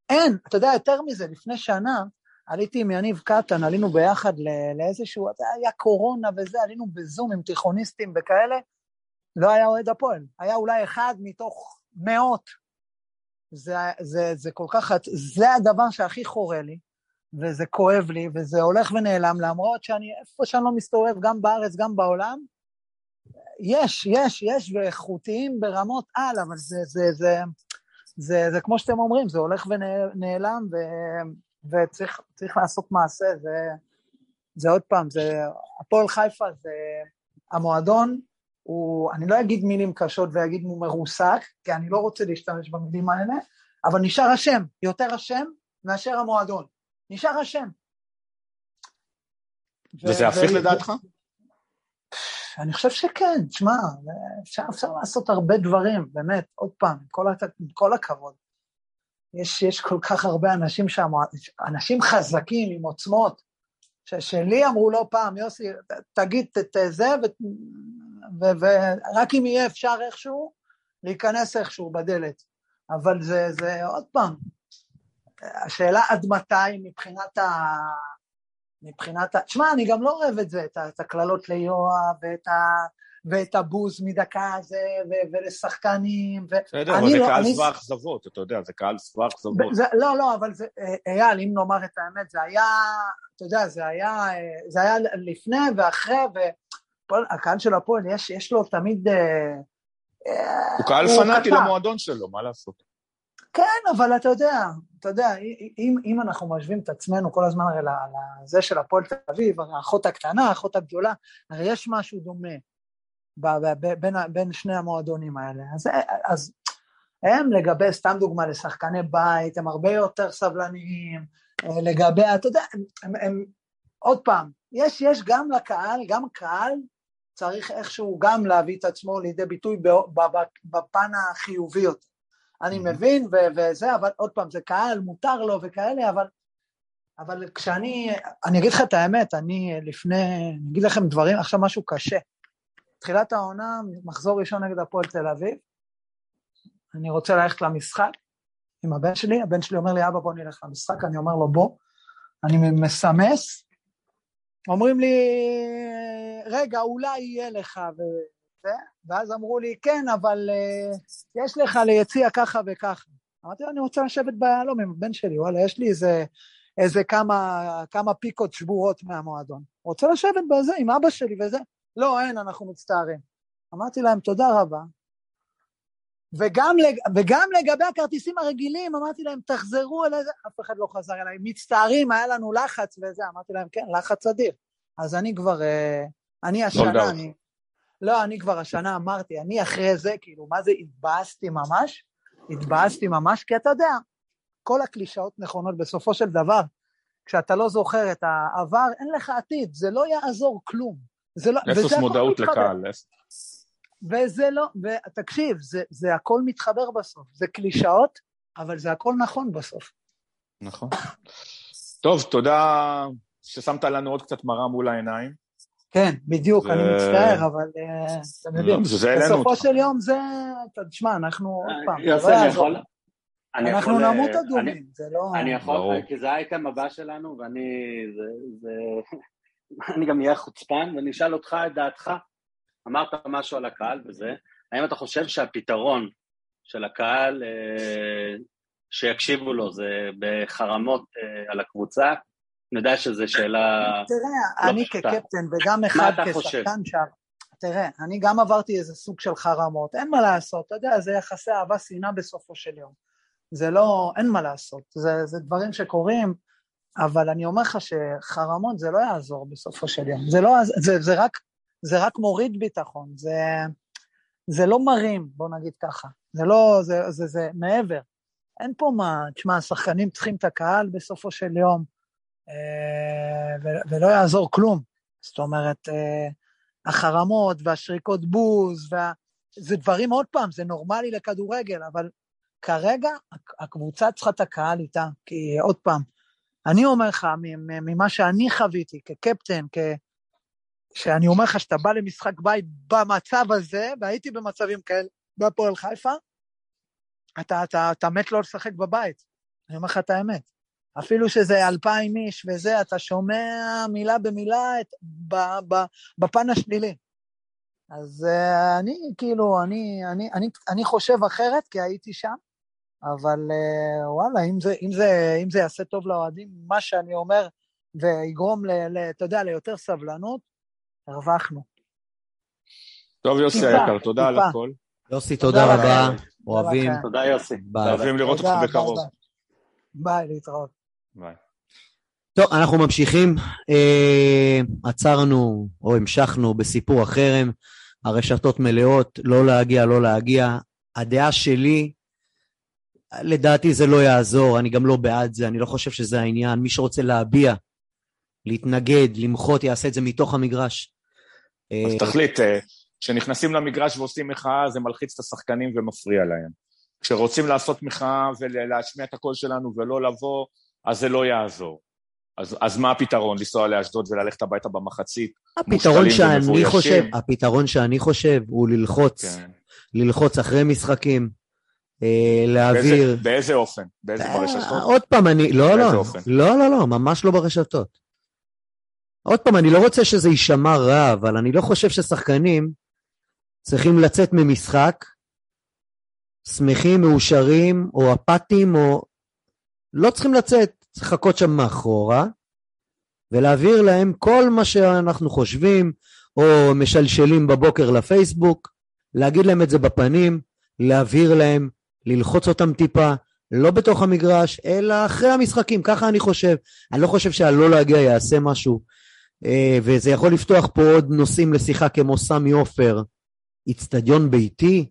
אין, אתה יודע, יותר מזה, לפני שנה עליתי עם יניב קטן, עלינו ביחד לא- לאיזשהו, זה היה קורונה וזה, עלינו בזום עם תיכוניסטים וכאלה, לא היה אוהד הפועל, היה אולי אחד מתוך מאות. זה, זה, זה כל כך, זה הדבר שהכי חורה לי, וזה כואב לי, וזה הולך ונעלם, למרות שאני, איפה שאני לא מסתובב, גם בארץ, גם בעולם, יש, יש, יש, ואיכותיים ברמות על, אבל זה, זה, זה, זה, זה כמו שאתם אומרים, זה הולך ונעלם, ו, וצריך לעשות מעשה, זה, זה עוד פעם, זה, הפועל חיפה זה המועדון, הוא, אני לא אגיד מילים קשות ואגיד הוא מרוסק, כי אני לא רוצה להשתמש במילים האלה, אבל נשאר השם, יותר השם מאשר המועדון. נשאר השם. וזה הפיך לדעתך? אני חושב שכן, תשמע, אפשר, אפשר לעשות הרבה דברים, באמת, עוד פעם, עם כל, כל הכבוד. יש, יש כל כך הרבה אנשים שם, אנשים חזקים עם עוצמות, ש, שלי אמרו לא פעם, יוסי, תגיד את זה, ורק אם יהיה אפשר איכשהו, להיכנס איכשהו בדלת. אבל זה, זה עוד פעם, השאלה עד מתי מבחינת ה... מבחינת ה... תשמע, אני גם לא אוהב את זה, את הקללות ליואב, ואת, ה... ואת הבוז מדקה הזה, ו... ולשחקנים. ו... בסדר, אבל זה לא, קהל שבע אכזבות, אתה יודע, זה קהל שבע אכזבות. זה... לא, לא, אבל זה... אה, אייל, אם נאמר את האמת, זה היה, אתה יודע, זה היה, זה היה לפני ואחרי, והקהל של הפועל, יש, יש לו תמיד... אה, הוא קהל פנאטי למועדון שלו, מה לעשות? כן, אבל אתה יודע, אתה יודע, אם, אם אנחנו משווים את עצמנו כל הזמן הרי לזה של הפועל תל אביב, האחות הקטנה, האחות הגדולה, הרי יש משהו דומה ב, ב, בין, בין שני המועדונים האלה. אז, אז הם לגבי, סתם דוגמה, לשחקני בית, הם הרבה יותר סבלניים, לגבי, אתה יודע, הם, הם, הם עוד פעם, יש, יש גם לקהל, גם קהל צריך איכשהו גם להביא את עצמו לידי ביטוי בפן החיובי יותר. אני מבין וזה, אבל עוד פעם, זה קהל, מותר לו וכאלה, אבל, אבל כשאני, אני אגיד לך את האמת, אני לפני, אני אגיד לכם דברים, עכשיו משהו קשה. תחילת העונה, מחזור ראשון נגד הפועל תל אביב, אני רוצה ללכת למשחק עם הבן שלי, הבן שלי אומר לי, אבא בוא נלך למשחק, אני אומר לו בוא, אני מסמס, אומרים לי, רגע, אולי יהיה לך, ו... ואז אמרו לי, כן, אבל uh, יש לך ליציע ככה וככה. אמרתי אני רוצה לשבת ביהלום עם הבן שלי, וואלה, יש לי איזה, איזה כמה, כמה פיקות שבורות מהמועדון. רוצה לשבת בזה עם אבא שלי וזה? לא, אין, אנחנו מצטערים. אמרתי להם, תודה רבה. וגם, לג... וגם לגבי הכרטיסים הרגילים, אמרתי להם, תחזרו אליי, אף אחד לא חזר אליי. מצטערים, היה לנו לחץ וזה. אמרתי להם, כן, לחץ אדיר. אז אני כבר, אה, אני השנה, אני, לא, אני כבר השנה אמרתי, אני אחרי זה, כאילו, מה זה התבאסתי ממש? התבאסתי ממש, כי אתה יודע, כל הקלישאות נכונות בסופו של דבר. כשאתה לא זוכר את העבר, אין לך עתיד, זה לא יעזור כלום. זה לא... אפס מודעות לקהל. וזה לא, ותקשיב, זה, זה הכל מתחבר בסוף. זה קלישאות, אבל זה הכל נכון בסוף. נכון. טוב, תודה ששמת לנו עוד קצת מראה מול העיניים. כן, בדיוק, אני מצטער, אבל אה, אתה מבין, בסופו של יום זה, תשמע, אנחנו עוד פעם, יוסי, אני יכול... אנחנו נמות אדומים, זה לא... אני יכול, כי זה האייטם הבא שלנו, ואני זה... אני גם אהיה חוצפן, ואני אשאל אותך את דעתך. אמרת משהו על הקהל וזה, האם אתה חושב שהפתרון של הקהל אה, שיקשיבו לו זה בחרמות אה, על הקבוצה, אני יודע שזו שאלה תראה, לא אני כקפטן וגם אחד כשחקן שם, תראה, אני גם עברתי איזה סוג של חרמות, אין מה לעשות, אתה יודע, זה יחסי אהבה שנאה בסופו של יום. זה לא, אין מה לעשות, זה, זה דברים שקורים, אבל אני אומר לך שחרמות זה לא יעזור בסופו של יום, זה, לא, זה, זה, רק, זה רק מוריד ביטחון, זה, זה לא מרים, בוא נגיד ככה, זה לא, זה, זה, זה מעבר. אין פה מה, תשמע, השחקנים צריכים את הקהל בסופו של יום, ולא יעזור כלום. זאת אומרת, אה, החרמות והשריקות בוז, וה... זה דברים, עוד פעם, זה נורמלי לכדורגל, אבל כרגע הקבוצה צריכה את הקהל איתה, כי עוד פעם, אני אומר לך, ממה שאני חוויתי כקפטן, כ... שאני אומר לך שאתה בא למשחק בית במצב הזה, והייתי במצבים כאלה בהפועל חיפה, אתה, אתה, אתה מת לא לשחק בבית. אני אומר לך את האמת. אפילו שזה אלפיים איש וזה, אתה שומע מילה במילה את, ב, ב, בפן השלילי. אז uh, אני, כאילו, אני, אני, אני, אני חושב אחרת, כי הייתי שם, אבל אה, וואלה, אם זה, אם, זה, אם זה יעשה טוב לאוהדים, מה שאני אומר, ויגרום, ל, ל, אתה יודע, ליותר סבלנות, הרווחנו. טוב, יוסי היקר, תודה על. הכל. יוסי, תודה. רבה. אוהבים. תודה יוסי. אוהבים לראות אותך בקרוב. ביי, להתראות. ביי. טוב, אנחנו ממשיכים. אה, עצרנו או המשכנו בסיפור החרם. הרשתות מלאות, לא להגיע, לא להגיע. הדעה שלי, לדעתי זה לא יעזור, אני גם לא בעד זה, אני לא חושב שזה העניין. מי שרוצה להביע, להתנגד, למחות, יעשה את זה מתוך המגרש. אז אה, תחליט, אה, כשנכנסים למגרש ועושים מחאה, זה מלחיץ את השחקנים ומפריע להם. כשרוצים לעשות מחאה ולהשמיע את הקול שלנו ולא לבוא, אז זה לא יעזור. אז, אז מה הפתרון? לנסוע לאשדוד וללכת הביתה במחצית? הפתרון שאני? חושב, הפתרון שאני חושב הוא ללחוץ, כן. ללחוץ אחרי משחקים, אה, להעביר... באיזה, באיזה אופן? באיזה אה, ברשתות? עוד פעם, אני... לא, לא, אופן? לא, לא, לא, ממש לא ברשתות. עוד פעם, אני לא רוצה שזה יישמע רע, אבל אני לא חושב ששחקנים צריכים לצאת ממשחק שמחים, מאושרים, או אפאתיים, או... לא צריכים לצאת, צריך לחכות שם מאחורה, ולהעביר להם כל מה שאנחנו חושבים, או משלשלים בבוקר לפייסבוק, להגיד להם את זה בפנים, להבהיר להם, ללחוץ אותם טיפה, לא בתוך המגרש, אלא אחרי המשחקים, ככה אני חושב. אני לא חושב שהלא להגיע יעשה משהו, אה, וזה יכול לפתוח פה עוד נושאים לשיחה כמו סמי עופר, איצטדיון ביתי,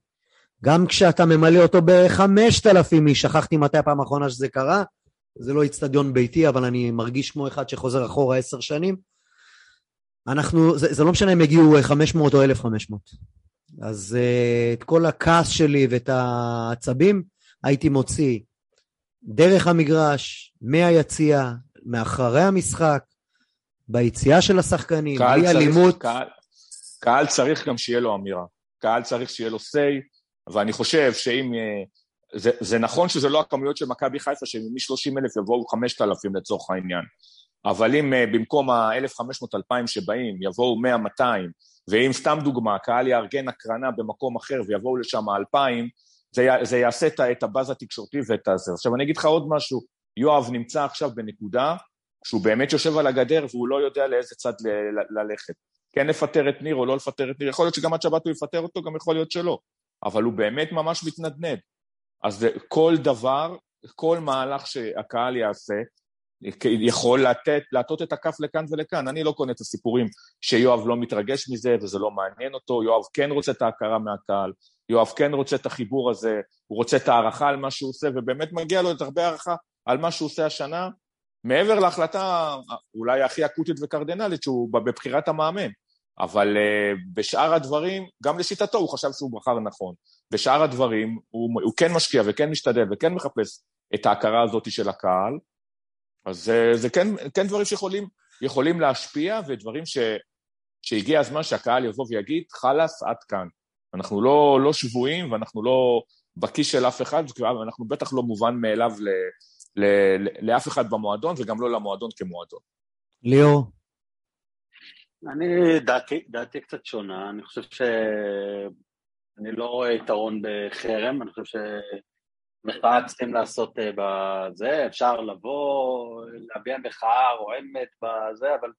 גם כשאתה ממלא אותו בחמשת אלפים איש, שכחתי מתי הפעם האחרונה שזה קרה, זה לא איצטדיון ביתי, אבל אני מרגיש כמו אחד שחוזר אחורה עשר שנים. אנחנו, זה, זה לא משנה אם הגיעו אה, 500 או 1,500. אז uh, את כל הכעס שלי ואת העצבים הייתי מוציא דרך המגרש, מהיציע, מאחרי המשחק, ביציאה של השחקנים, בלי אלימות. קהל, קהל צריך גם שיהיה לו אמירה. קהל צריך שיהיה לו say, ואני חושב שאם... אה, זה, זה נכון שזה לא הכמויות של מכבי חיפה, שמ-30 אלף יבואו 5,000 לצורך העניין. אבל אם אה, במקום ה-1,500-2,000 שבאים, יבואו 100-200, ואם סתם דוגמה, הקהל יארגן הקרנה במקום אחר ויבואו לשם 2,000, זה, זה יעשה את הבאז התקשורתי ואת הזה. עכשיו אני אגיד לך עוד משהו, יואב נמצא עכשיו בנקודה שהוא באמת יושב על הגדר והוא לא יודע לאיזה צד ל- ל- ללכת. כן לפטר את ניר או לא לפטר את ניר, יכול להיות שגם עד שבת הוא יפטר אותו, גם יכול להיות שלא. אבל הוא באמת ממש מתנדנד. אז כל דבר, כל מהלך שהקהל יעשה, יכול לתת, להטות את הכף לכאן ולכאן. אני לא קונה את הסיפורים שיואב לא מתרגש מזה וזה לא מעניין אותו, יואב כן רוצה את ההכרה מהקהל, יואב כן רוצה את החיבור הזה, הוא רוצה את ההערכה על מה שהוא עושה, ובאמת מגיע לו את הרבה הערכה על מה שהוא עושה השנה, מעבר להחלטה אולי הכי אקוטית וקרדינלית שהוא בבחירת המאמן. אבל uh, בשאר הדברים, גם לשיטתו הוא חשב שהוא בחר נכון. בשאר הדברים הוא, הוא כן משקיע וכן משתדל וכן מחפש את ההכרה הזאת של הקהל, אז uh, זה כן, כן דברים שיכולים יכולים להשפיע ודברים ש, שהגיע הזמן שהקהל יבוא ויגיד, חלאס, עד כאן. אנחנו לא, לא שבויים ואנחנו לא בכיס של אף אחד, ואנחנו בטח לא מובן מאליו ל, ל, ל, לאף אחד במועדון וגם לא למועדון כמועדון. ליאור, אני, דעתי, דעתי קצת שונה, אני חושב ש... אני לא רואה יתרון בחרם, אני חושב שמחאה צריכים לעשות אה, בזה, אפשר לבוא, להביע מחאה רועמת בזה, אבל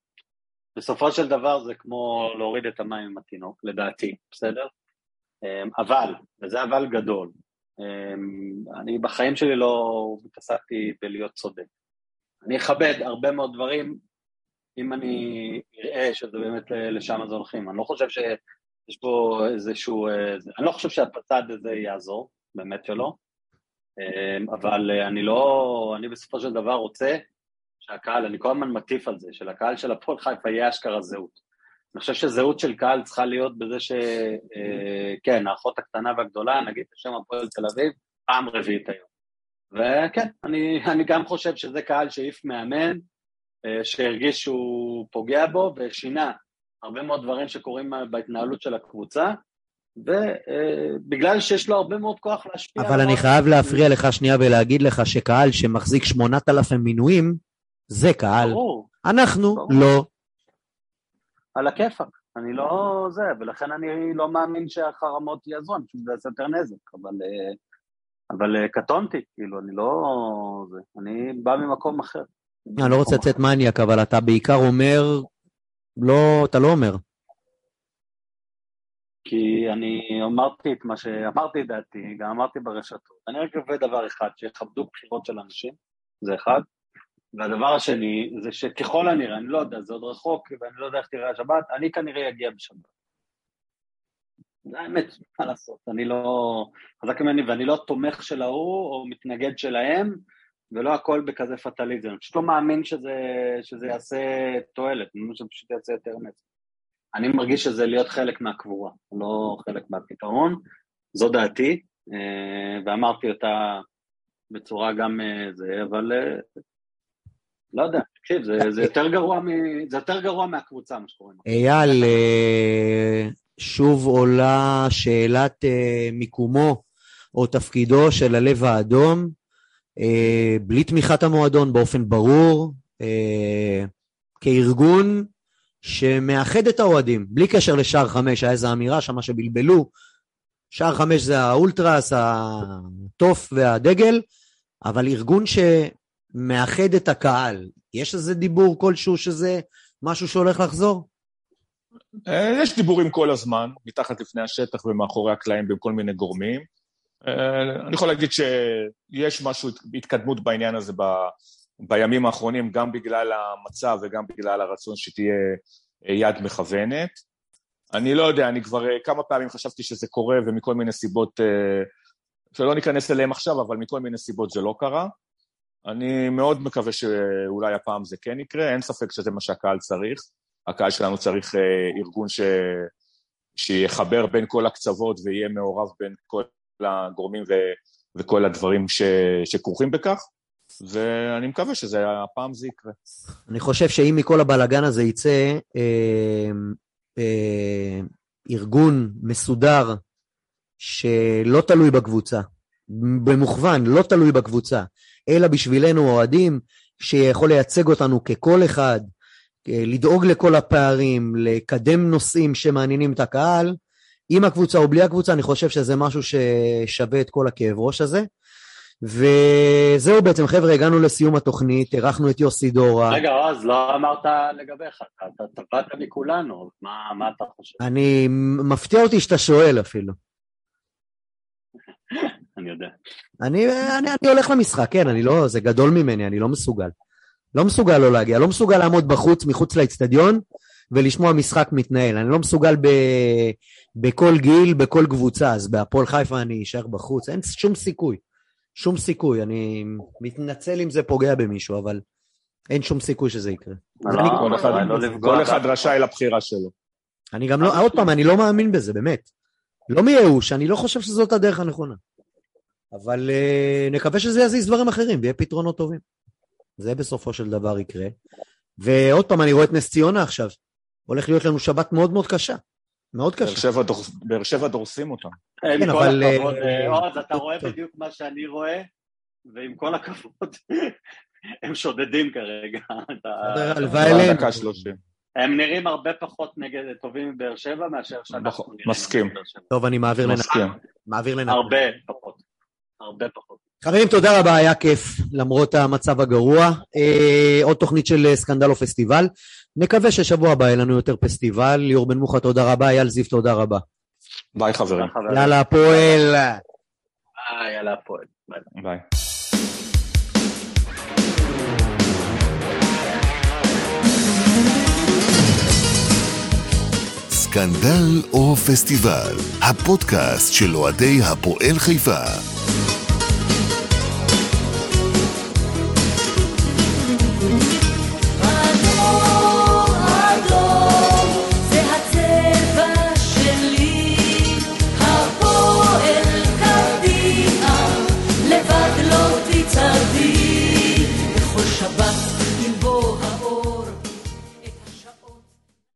בסופו של דבר זה כמו להוריד את המים עם התינוק, לדעתי, בסדר? אמ, אבל, וזה אבל גדול, אמ, אני בחיים שלי לא התעסקתי בלהיות צודק. אני אכבד הרבה מאוד דברים, אם אני אראה שזה באמת לשם זה הולכים. אני לא חושב שיש פה איזשהו... אה, אני לא חושב שהצד הזה יעזור, באמת שלא, אמ, אבל אה, אני לא... אני בסופו של דבר רוצה שהקהל, אני כל הזמן מטיף על זה, שלקהל של הפועל חיפה יהיה אשכרה זהות. אני חושב שזהות של קהל צריכה להיות בזה ש... אה, כן, האחות הקטנה והגדולה, נגיד בשם הפועל תל אביב, פעם רביעית היום. וכן, אני, אני גם חושב שזה קהל שהעיף מאמן, אה, שהרגיש שהוא פוגע בו ושינה הרבה מאוד דברים שקורים בהתנהלות של הקבוצה, ובגלל שיש לו הרבה מאוד כוח להשפיע... אבל אני. חייב להפריע לך שנייה ולהגיד לך שקהל שמחזיק 8,000 מינויים, זה קהל. ברור, אנחנו ברור. לא. על הכיפאק. אני לא זה, ולכן אני לא מאמין שהחרמות יעזרו, אני חושב שזה יעשה יותר נזק, אבל, אה, אבל אה, קטונתי, כאילו, אני לא... זה, אני בא ממקום אחר. אני לא רוצה לצאת מניאק, אבל אתה בעיקר אומר, לא, אתה לא אומר. כי אני אמרתי את מה שאמרתי דעתי, גם אמרתי ברשתות. אני רק מקווה דבר אחד, שיכבדו בחירות של אנשים, זה אחד. והדבר השני, זה שככל הנראה, אני לא יודע, זה עוד רחוק, ואני לא יודע איך תראה השבת, אני כנראה אגיע בשבת. זה האמת, מה לעשות, אני לא חזק ממני ואני לא תומך של ההוא או מתנגד שלהם, ולא הכל בכזה פטליזם. אני פשוט לא מאמין שזה, שזה יעשה תועלת, אני מאמין שזה פשוט יעשה יותר נצח. אני מרגיש שזה להיות חלק מהקבורה, לא חלק מהפתרון, זו דעתי, אה, ואמרתי אותה בצורה גם אה, זה, אבל אה, לא יודע, תקשיב, זה, זה, יותר גרוע מ, זה יותר גרוע מהקבוצה, מה שקוראים. אייל, שוב עולה שאלת מיקומו או תפקידו של הלב האדום, בלי תמיכת המועדון באופן ברור, כארגון שמאחד את האוהדים, בלי קשר לשער חמש, היה איזו אמירה שמה שבלבלו, שער חמש זה האולטרס, התוף והדגל, אבל ארגון שמאחד את הקהל, יש איזה דיבור כלשהו שזה משהו שהולך לחזור? אה, יש דיבורים כל הזמן, מתחת לפני השטח ומאחורי הקלעים בין כל מיני גורמים. אה, אני יכול להגיד שיש משהו, התקדמות בעניין הזה בימים האחרונים, גם בגלל המצב וגם בגלל הרצון שתהיה אה, יד מכוונת. אני לא יודע, אני כבר אה, כמה פעמים חשבתי שזה קורה ומכל מיני סיבות, שלא ניכנס אליהם עכשיו, אבל מכל מיני סיבות זה לא קרה. אני מאוד מקווה שאולי הפעם זה כן יקרה, אין ספק שזה מה שהקהל צריך. הקהל שלנו צריך ארגון ש... שיחבר בין כל הקצוות ויהיה מעורב בין כל הגורמים ו... וכל הדברים ש... שכרוכים בכך. ואני מקווה שהפעם זה יקרה. אני חושב שאם מכל הבלגן הזה יצא אה, אה, ארגון מסודר שלא תלוי בקבוצה, במוכוון, לא תלוי בקבוצה, אלא בשבילנו אוהדים, שיכול לייצג אותנו ככל אחד, אה, לדאוג לכל הפערים, לקדם נושאים שמעניינים את הקהל, עם הקבוצה או בלי הקבוצה, אני חושב שזה משהו ששווה את כל הכאב ראש הזה. וזהו בעצם, חבר'ה, הגענו לסיום התוכנית, אירחנו את יוסי דורה. רגע, אז לא אמרת לגביך, אתה טבעת מכולנו, מה, מה אתה חושב? אני, מפתיע אותי שאתה שואל אפילו. אני יודע. אני, אני, אני הולך למשחק, כן, אני לא, זה גדול ממני, אני לא מסוגל. לא מסוגל לא להגיע, לא מסוגל לעמוד בחוץ, מחוץ לאצטדיון, ולשמוע משחק מתנהל. אני לא מסוגל ב, בכל גיל, בכל קבוצה, אז בהפועל חיפה אני אשאר בחוץ, אין שום סיכוי. שום סיכוי, אני מתנצל אם זה פוגע במישהו, אבל אין שום סיכוי שזה יקרה. לא, לא, לא כל אחד רשאי לבחירה שלו. אני גם לא, עוד פעם, אני לא מאמין בזה, באמת. לא מייאוש, אני לא חושב שזאת הדרך הנכונה. אבל uh, נקווה שזה יזיז דברים אחרים ויהיה פתרונות טובים. זה בסופו של דבר יקרה. ועוד פעם, אני רואה את נס ציונה עכשיו. הולך להיות לנו שבת מאוד מאוד קשה. מאוד קשה. באר שבע דורסים אותם. כן, אבל... עם כל הכבוד, אה, עוז, אתה רואה בדיוק מה שאני רואה, ועם כל הכבוד, הם שודדים כרגע. הלוואי עליהם. הם נראים הרבה פחות נגד טובים מבאר שבע מאשר שאנחנו נכון, נראים. מסכים. טוב, אני מעביר לנתן. מעביר לנתן. הרבה פחות. הרבה פחות. חברים, תודה רבה, היה כיף, למרות המצב הגרוע. אה, עוד תוכנית של אה, סקנדל או פסטיבל. נקווה ששבוע הבא יהיה לנו יותר פסטיבל. ליאור בן מוחה, תודה רבה. אייל זיו, תודה רבה. ביי חברים. יאללה, הפועל. ביי, יאללה, הפועל. ביי. סקנדל או פסטיבל, הפודקאסט של אוהדי הפועל חיפה.